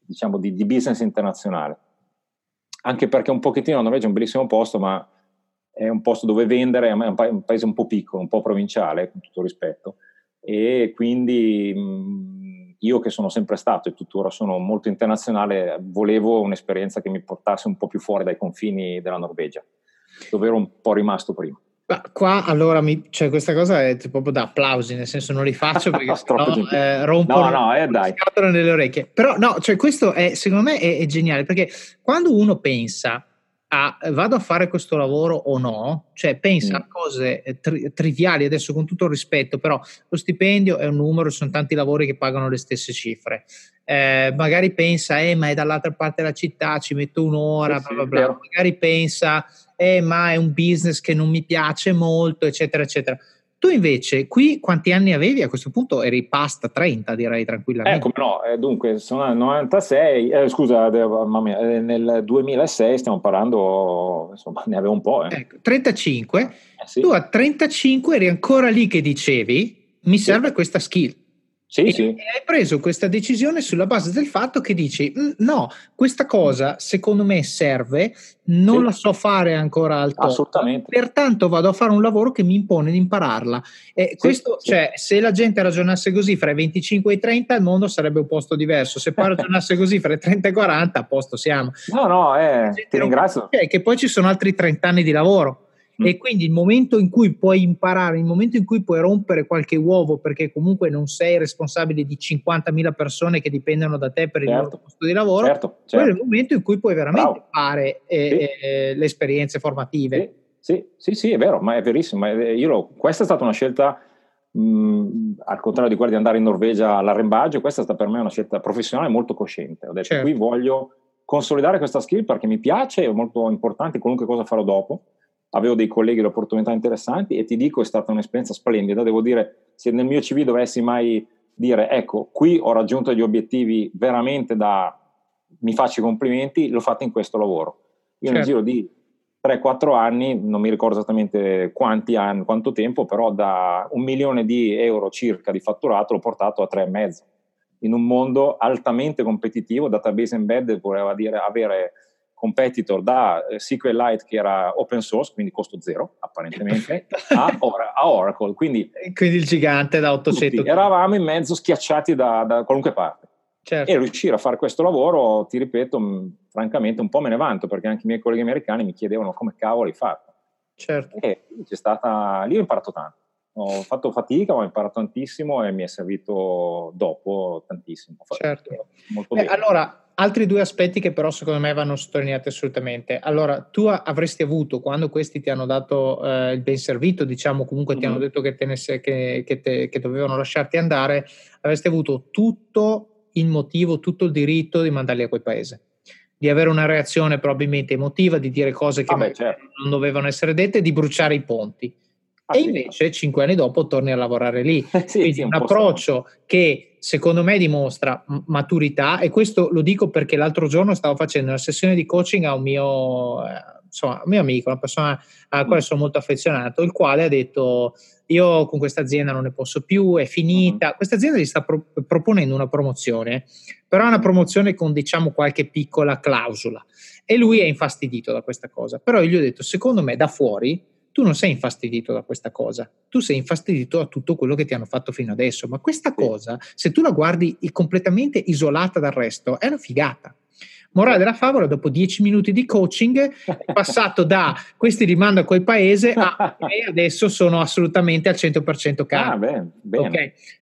diciamo, di, di business internazionale. Anche perché un pochettino la Norvegia è un bellissimo posto, ma è un posto dove vendere, è un, pa- un paese un po' piccolo, un po' provinciale, con tutto rispetto. E quindi mh, io che sono sempre stato e tuttora sono molto internazionale, volevo un'esperienza che mi portasse un po' più fuori dai confini della Norvegia, dove ero un po' rimasto prima. Ma qua allora mi, cioè questa cosa è proprio da applausi, nel senso non li faccio perché sennò eh, rompono no, no, eh, dai. nelle orecchie. Però no, cioè questo è secondo me è, è geniale perché quando uno pensa a vado a fare questo lavoro o no, cioè pensa mm. a cose eh, tri- triviali, adesso con tutto il rispetto, però lo stipendio è un numero, sono tanti lavori che pagano le stesse cifre. Eh, magari pensa, eh, ma è dall'altra parte della città, ci metto un'ora, sì, bla bla bla. magari pensa, eh, ma è un business che non mi piace molto, eccetera, eccetera. Tu invece, qui quanti anni avevi? A questo punto eri pasta 30, direi tranquillamente. Eh, come no, eh, dunque sono nel 96, eh, scusa, mamma mia, eh, nel 2006 stiamo parlando, insomma, ne avevo un po'. Eh. Ecco, 35, eh, sì. tu a 35 eri ancora lì che dicevi, mi serve sì. questa skill. Sì, e, sì. hai preso questa decisione sulla base del fatto che dici mm, no, questa cosa secondo me serve, non sì. la so fare ancora al top, Assolutamente. pertanto vado a fare un lavoro che mi impone di impararla. E questo, cioè, se la gente ragionasse così fra i 25 e i 30 il mondo sarebbe un posto diverso, se poi ragionasse così fra i 30 e i 40 a posto siamo. No, no, eh, ti ringrazio. È che poi ci sono altri 30 anni di lavoro. E quindi il momento in cui puoi imparare, il momento in cui puoi rompere qualche uovo, perché comunque non sei responsabile di 50.000 persone che dipendono da te per certo. il loro posto di lavoro, certo, certo. quello è il momento in cui puoi veramente Bravo. fare eh, sì. eh, le esperienze formative. Sì. sì, sì, sì, è vero, ma è verissimo. Io, questa è stata una scelta, mh, al contrario di quella di andare in Norvegia all'arrembaggio, questa è stata per me una scelta professionale molto cosciente. Ho detto, certo. qui voglio consolidare questa skill perché mi piace, è molto importante, qualunque cosa farò dopo. Avevo dei colleghi, le opportunità interessanti e ti dico, è stata un'esperienza splendida. Devo dire, se nel mio CV dovessi mai dire, ecco, qui ho raggiunto gli obiettivi veramente da mi faccio i complimenti, l'ho fatto in questo lavoro. Io certo. nel giro di 3-4 anni, non mi ricordo esattamente quanti anni, quanto tempo, però da un milione di euro circa di fatturato l'ho portato a 3,5. In un mondo altamente competitivo, database embedded voleva dire avere competitor da eh, SQLite che era open source, quindi costo zero apparentemente, a, Or- a, Oracle. Quindi, quindi il gigante da 800. Tutti, eravamo in mezzo schiacciati da, da qualunque parte. Certo. E riuscire a fare questo lavoro, ti ripeto, francamente un po' me ne vanto perché anche i miei colleghi americani mi chiedevano come cavolo hai fatto. Certo. E c'è stata, lì ho imparato tanto. Ho fatto fatica, ma ho imparato tantissimo e mi è servito dopo tantissimo. Certo. Molto Beh, allora, altri due aspetti che però secondo me vanno sottolineati assolutamente. Allora, tu avresti avuto, quando questi ti hanno dato eh, il ben servito, diciamo comunque mm-hmm. ti hanno mm-hmm. detto che, ne che, che, te, che dovevano lasciarti andare, avresti avuto tutto il motivo, tutto il diritto di mandarli a quel paese. Di avere una reazione probabilmente emotiva, di dire cose che ah beh, certo. non dovevano essere dette, di bruciare i ponti. Ah, e sì. invece cinque anni dopo torni a lavorare lì. sì, Quindi sì, un, un approccio che secondo me dimostra maturità e questo lo dico perché l'altro giorno stavo facendo una sessione di coaching a un mio, eh, insomma, un mio amico, una persona alla quale sono molto affezionato, il quale ha detto io con questa azienda non ne posso più, è finita. Uh-huh. Questa azienda gli sta pro- proponendo una promozione, però è una promozione con diciamo qualche piccola clausola e lui è infastidito da questa cosa. Però io gli ho detto, secondo me da fuori tu non sei infastidito da questa cosa, tu sei infastidito da tutto quello che ti hanno fatto fino adesso, ma questa cosa, se tu la guardi completamente isolata dal resto, è una figata. Morale della favola, dopo dieci minuti di coaching, è passato da questi rimando a quel paese a e adesso sono assolutamente al 100% caro. Ah, bene, bene. Okay.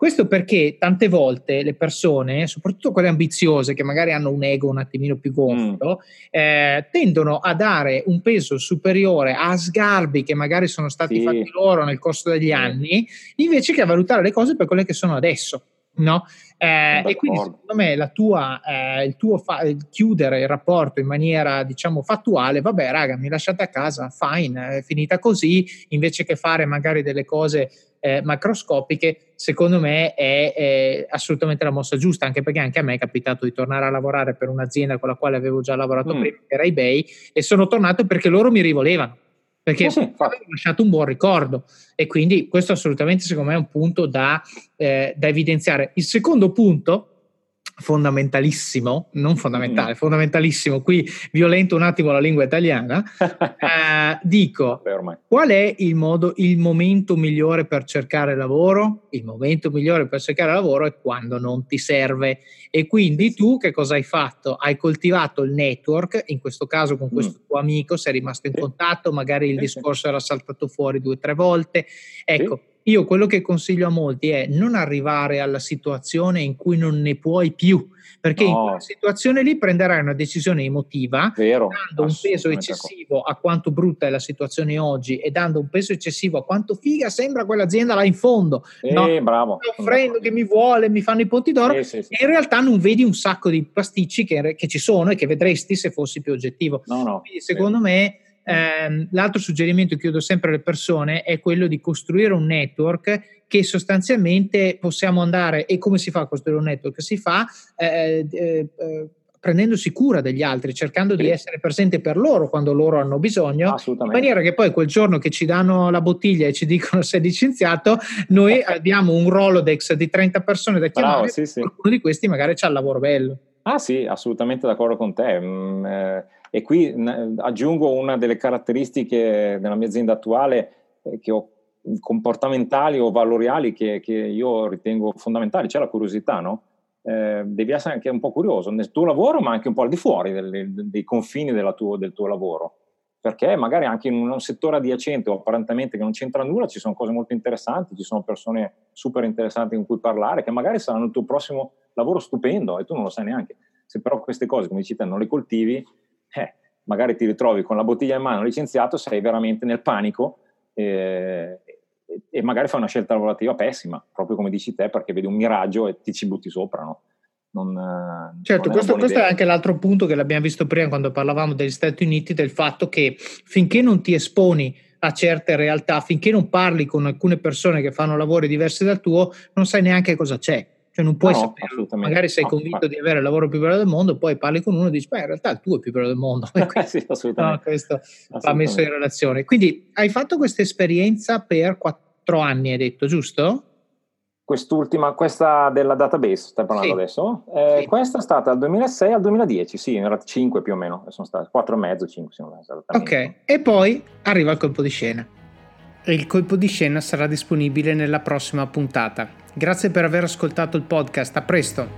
Questo perché tante volte le persone, soprattutto quelle ambiziose che magari hanno un ego un attimino più gonfio, mm. eh, tendono a dare un peso superiore a sgarbi che magari sono stati sì. fatti loro nel corso degli anni, invece che a valutare le cose per quelle che sono adesso. No? Eh, e quindi secondo me la tua, eh, il tuo fa- chiudere il rapporto in maniera diciamo fattuale, vabbè raga mi lasciate a casa, fine, è finita così, invece che fare magari delle cose eh, macroscopiche, secondo me è, è, assolutamente la mossa giusta, anche perché anche a me è capitato di tornare a lavorare per un'azienda con la quale avevo già lavorato mm. prima, che era eBay, e sono tornato perché loro mi rivolevano perché oh, sì, aveva lasciato un buon ricordo e quindi questo assolutamente secondo me è un punto da, eh, da evidenziare. Il secondo punto fondamentalissimo, non fondamentale, mm. fondamentalissimo, qui violento un attimo la lingua italiana, eh, dico, qual è il, modo, il momento migliore per cercare lavoro? Il momento migliore per cercare lavoro è quando non ti serve e quindi tu che cosa hai fatto? Hai coltivato il network, in questo caso con questo mm. tuo amico, sei rimasto in contatto, magari il discorso era saltato fuori due o tre volte, ecco, io quello che consiglio a molti è non arrivare alla situazione in cui non ne puoi più, perché no. in quella situazione lì prenderai una decisione emotiva, Vero, dando un peso eccessivo a quanto brutta è la situazione oggi e dando un peso eccessivo a quanto figa sembra quell'azienda là in fondo. Eh, no, bravo. offrendo che mi vuole, mi fanno i ponti d'oro, eh, sì, sì. e in realtà non vedi un sacco di pasticci che, che, ci sono e che vedresti se fossi più oggettivo. No, no. Quindi secondo me ehm, l'altro suggerimento che io do sempre alle persone è quello di costruire un network che sostanzialmente possiamo andare e come si fa a costruire un network? Si fa eh, eh, eh prendendosi cura degli altri, cercando sì. di essere presente per loro quando loro hanno bisogno, in maniera che poi quel giorno che ci danno la bottiglia e ci dicono sei licenziato, noi abbiamo un Rolodex di 30 persone da chiamare, Bravo, sì, sì. qualcuno di questi magari c'ha il lavoro bello. Ah sì, assolutamente d'accordo con te. Mm, eh, e qui n- aggiungo una delle caratteristiche della mia azienda attuale eh, che ho comportamentali o valoriali che, che, io ritengo fondamentali, c'è la curiosità, no? Eh, devi essere anche un po' curioso nel tuo lavoro, ma anche un po' al di fuori delle, dei confini tuo, del tuo lavoro perché magari anche in un settore adiacente o apparentemente che non c'entra nulla ci sono cose molto interessanti, ci sono persone super interessanti con cui parlare che magari saranno il tuo prossimo lavoro stupendo e tu non lo sai neanche. Se però queste cose, come dici te, non le coltivi, eh, magari ti ritrovi con la bottiglia in mano licenziato, sei veramente nel panico eh, e magari fai una scelta lavorativa pessima, proprio come dici te, perché vedi un miraggio e ti ci butti sopra, no? Non, eh, certo, non questo, questo è anche l'altro punto che l'abbiamo visto prima quando parlavamo degli Stati Uniti, del fatto che finché non ti esponi a certe realtà, finché non parli con alcune persone che fanno lavori diversi dal tuo, non sai neanche cosa c'è. Cioè non puoi no, sapere, magari sei convinto di avere il lavoro più bello del mondo, poi parli con uno e dici, beh in realtà il tuo è più bello del mondo. sì, assolutamente. No, questo assolutamente. va messo in relazione. Quindi hai fatto questa esperienza per quattro anni, hai detto, giusto? Quest'ultima, questa della database, stai parlando sì. adesso? Eh, sì. Questa è stata dal 2006 al 2010, sì, era 5 più o meno, sono state 4 e mezzo, 5 sì, Ok, e poi arriva il colpo di scena. E il colpo di scena sarà disponibile nella prossima puntata. Grazie per aver ascoltato il podcast, a presto!